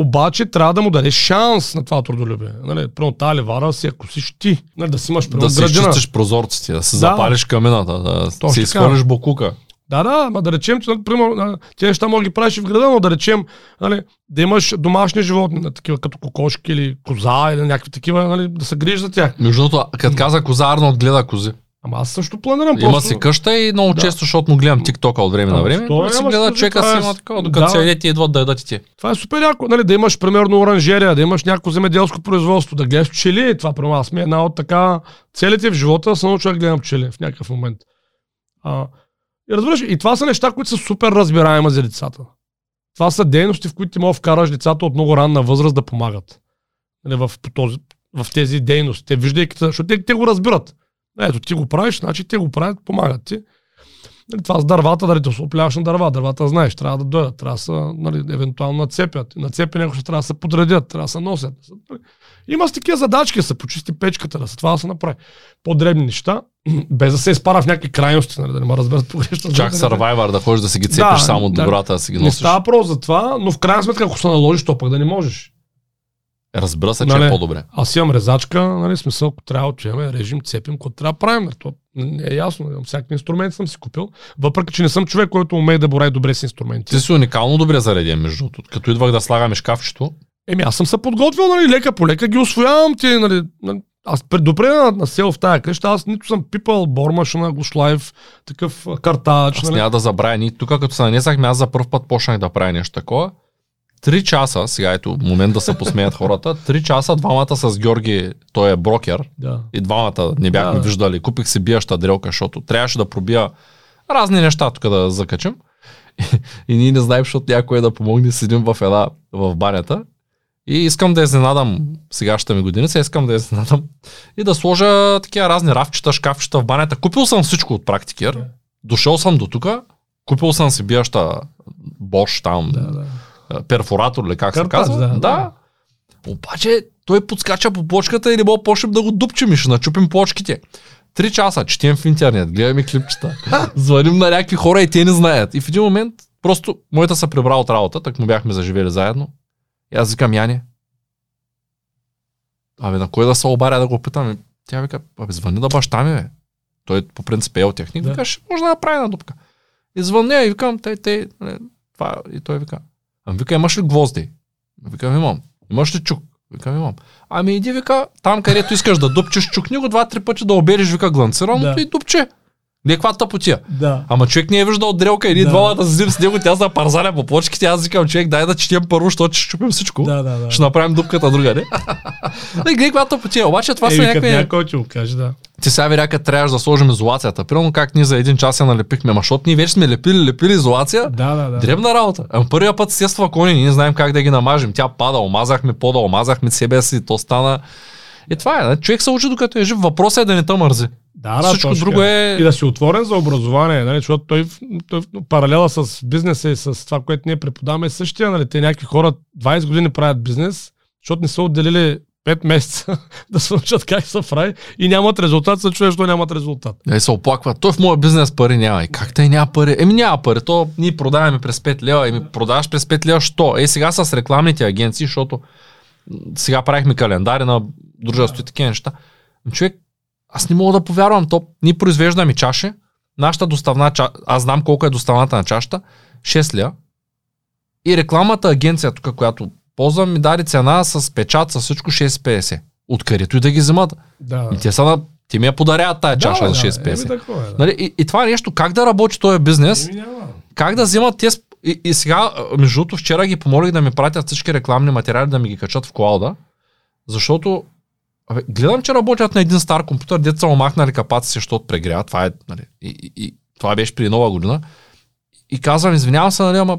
обаче трябва да му дадеш шанс на това трудолюбие. Нали, Прено тази левара си, ако си ти, нали, да си имаш Да си чистиш прозорците, да си да. запалиш камината, да То, си изхвърлиш бокука. Да, да, ма да речем, че, например, а, тези неща може да ги правиш в града, но да речем, нали, да имаш домашни животни, такива като кокошки или коза или някакви такива, нали, да се грижиш за тях. Между другото, като каза коза, Арнолд гледа кози. Ама аз също планирам Има просто. си къща и много Да. често, защото му гледам TikTok от време Да, на време. Да си гледа човека си има такова, докато да. се идват да ядат и ти. Това е супер яко, нали, да имаш примерно оранжерия, да имаш някакво земеделско производство, да гледаш пчели. Това при аз ми е една от така целите в живота, се науча да гледам пчели в някакъв момент. А, и разбираш, и това са неща, които са супер разбираеми за децата. Това са дейности, в които ти да вкараш децата от много ранна възраст да помагат. Нали, в, този, в тези дейности. Те виждайки, защото те, те го разбират. Ето, ти го правиш, значи те го правят, помагат ти. Нали, това с дървата, дали да се опляваш на дърва, дървата знаеш, трябва да дойдат, трябва да се, нали, евентуално нацепят. Нацепени, ако ще трябва да се подредят, трябва да се носят. Нали. Има с такива задачки, да се почисти печката, да се това да се направи. По-дребни неща, без да се изпара в някакви крайности, нали, да не ме разберат погрешно. Чак Да, Survivor да ходиш да си ги цепиш Да, само от да. добрата да си ги Не носиш. става просто за това, но в крайна сметка, ако се наложиш, то пък да не можеш. Разбира се, че Нали? е по-добре. Аз имам резачка, нали, смисъл, ако трябва да отиваме, режим, цепим, какво трябва да правим. нали, То не е ясно. Имам всякакви инструменти съм си купил. Въпреки, че не съм човек, който умее да борави добре с инструменти. Ти си уникално добре зареден, между другото. Като идвах да слагаме шкафчето, Еми, аз съм се подготвил, нали, лека по лека ги освоявам ти, нали, нали, аз предупредя на, на сел в тая къща, аз нито съм пипал бормашина, глушлайв, такъв картач, аз нали. няма да забравя. Ние тук, като се нанесахме, аз за първ път почнах да правя нещо такова. Три часа, сега ето момент да се посмеят хората, три часа двамата с Георги, той е брокер, Да. и двамата не бяхме Да, да. виждали. Купих си биеща дрелка, защото трябваше да пробия разни неща тук да закачим. И, и ние не знаем, защото някой е да помогне, седим в една в банята. И искам да изненадам сегашната ми годиница, искам да изненадам и да сложа такива разни равчета, шкафчета в банята. Купил съм всичко от практикер. Да. Дошъл съм до тук. Купил съм си биеща Bosch там, Да, да. Перфоратор или как се Картач, казва. да, да. да. Обаче той подскача по почката и не мога почнем да го дупчим и ще начупим почките. Три часа четем в интернет, гледаме клипчета, звъним на някакви хора и те не знаят. И в един момент просто моята се прибра от работа, так му бяхме заживели заедно. И аз викам, Яне, абе на кой да се обаря да го питам? Тя вика, абе звъни на баща ми, бе. Той по принцип е елтехник. Да. Да. Вика, ще може да направи на дупка. И звъня и викам, те, те, нали, това, и той вика, ами вика, имаш ли гвозди? Викам, имам. Имаш ли чук? Викам, имам. Ами иди, вика, там където искаш да дупчеш, чукни го два-три пъти да обереш, вика, гланцираното Да. и дупче. Не каква тъпотия. Да. Ама човек не е виждал дрелка и ние Да. двамата да седим с него, тя за парзаля по почките. Аз викам, човек, дай да четем първо, защото ще чупим всичко. Да, да, да. Ще направим дупката друга, не? И гледай каква тъпотия. Обаче това са Е, някакви... някакви... някой ти го каже, да. Ти сега виряка трябваше да сложим изолацията. Примерно как ние за един час я налепихме, защото ние вече сме лепили, лепили изолация. Да, да, да. Дребна работа. Ама първия път сества кони, ние не знаем как да ги намажем. Тя пада, омазахме пода, омазахме себе си, то стана. И това е. не? Човек се учи докато е жив. Въпросът е да не те мързи. Да, да, Всичко точно друго е- И да си отворен за образование, нали, защото той, той паралела с бизнеса и с това, което ние преподаваме е същия. Нали, те някакви хора 20 години правят бизнес, защото не са отделили 5 месеца да се научат как се прави и нямат резултат, се чуеш, що нямат резултат. И се оплаква. Той в моя бизнес пари няма. И как те няма пари? Еми няма пари. То ние продаваме през 5 лева. Еми продаваш през 5 лева, що? Е сега с рекламните агенции, защото сега правихме календари на дружество и такива неща. Ами, Човек, аз не мога да повярвам. То, ние произвеждаме чаши. Нашата доставна чаша, аз знам колко е доставната на чашата, 6 лева. И рекламата агенция, тук, която ползвам, ми даде цена с печат, с всичко 6,50. Откъдето и да ги вземат. Да. И те са на... Ти ми я подаряват тая чаша да, за да, 6,50. Еми, такова е, да. Нали, и, и това нещо, как да работи този бизнес, Еми, как да вземат те... сп- И, и сега, между другото, вчера ги помолих да ми пратят всички рекламни материали, да ми ги качат в клауда, защото абе, гледам, че работят на един стар компютър, деца са му махнали капаци защото прегря. Това е, нали, и, и, и, това беше при нова година. И казвам, извинявам се, нали, ама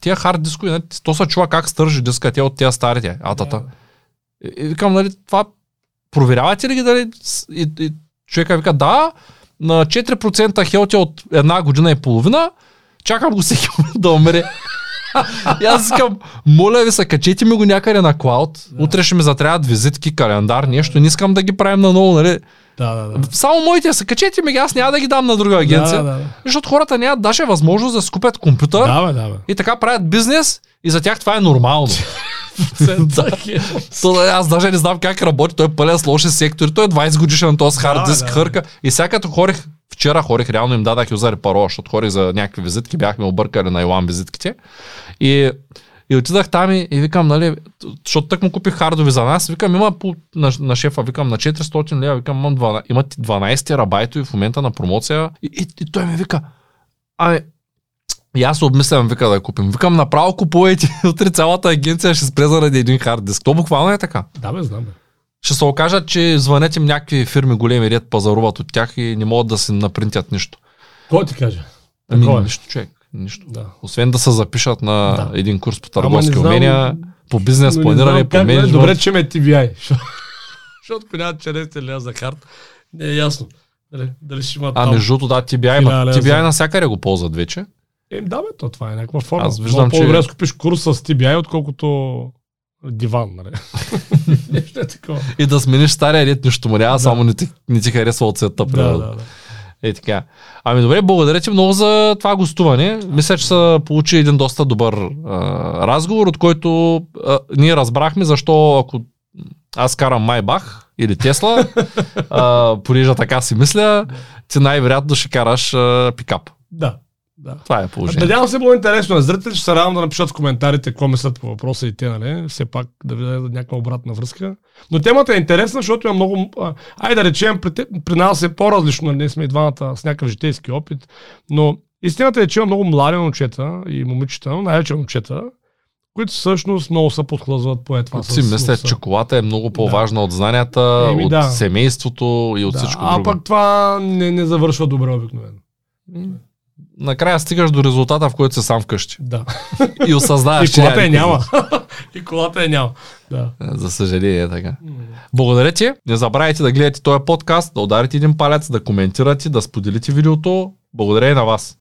тия хард дискови, нали, то се чува как стържи диска, те от тия старите, атата. И, и викам, нали, това проверявате ли ги дали? И, и човека вика, да, на 4% хелтя от една година и половина, чакам го всеки да умре. И аз искам, моля ви се, качете ми го някъде на клауд, Да. утре ще ми затрябват визитки, календар, нещо, не искам да ги правим на ново, нали? Да, да, да. Само моите са, качете ми ги, аз няма да ги дам на друга агенция, Да, да, да. защото хората нямат даже възможност да си купят компютър Да, бе, да, бе. и така правят бизнес и за тях това е нормално. Да. То, да, аз даже не знам как работи. Той е пълен с лоши сектори. Той е 20 годишен, този хард Да, диск да. хърка. И сега като хорих вчера хорих, реално им дадах юзари парола, защото хорих за някакви визитки, бяхме объркали на Илан визитките. И и отидах там и, и викам, нали, защото так му купих хардови за нас, викам, има по, на, на, шефа, викам, на 400 лева, викам, имам 12, има 12 терабайтови в момента на промоция. И, и, и той ми вика, ами, и аз обмислям, вика да купим. Викам, направо купувайте. Утре цялата агенция ще спре заради един хард диск. То буквално е така. Да, бе, знам. Бе. Ще се окажат, че звънете им някакви фирми големи ред пазаруват от тях и не могат да се напринтят нищо. Кой ти каже? Ами, е. нищо, човек. Нищо. Да. Освен да се запишат на Да. един курс по търговски знам- умения, по бизнес планиране, по менеджмент. Добре, че ме TBI. Защото нямат 40 лева за карта, не е ясно. Дали, дали ще има А между другото, да, TBI, има. Хиляда TBI за- навсякъде го ползват вече. Е, да, бе, то това е някаква форма. Аз виждам, Много че- по-добре да купиш курс с TBI, отколкото диван, нали? Нещо е такова. И да смениш стария ред, нищо му няма, Да. само не ти, не ти харесва от цвета. Да, да, да. Е така. Ами добре, благодаря ти много за това гостуване. Мисля, че се получи един доста добър а, разговор, от който а, ние разбрахме защо ако аз карам Майбах или Тесла, а, понеже така си мисля, ти най-вероятно ще караш а, пикап. Да, да. Това е положението. Надявам се, било интересно на зрителите, ще се радвам да напишат в коментарите какво мислят по въпроса и те, нали? Все пак да ви дадат някаква обратна връзка. Но темата е интересна, защото има много... а, Айде да речем, при, те- при нас е по-различно, нали? Ние сме и двамата с някакъв житейски опит, но истината е, че има много млади момчета и момичета, най-вече момчета, които всъщност много се подхлъзват по е това. Си мисля, че колата е много по-важна от знанията, Еми, от да. семейството и от да, всичко а друго. пък това не, не завършва добре обикновено. Накрая стигаш до резултата, в който си сам вкъщи. Да. И осъзнаваш, и че колата я никой няма. и колата я няма. Да. За съжаление е така. Благодаря ти. Не забравяйте да гледате този подкаст, да ударите един палец, да коментирате, да споделите видеото. Благодаря и на вас.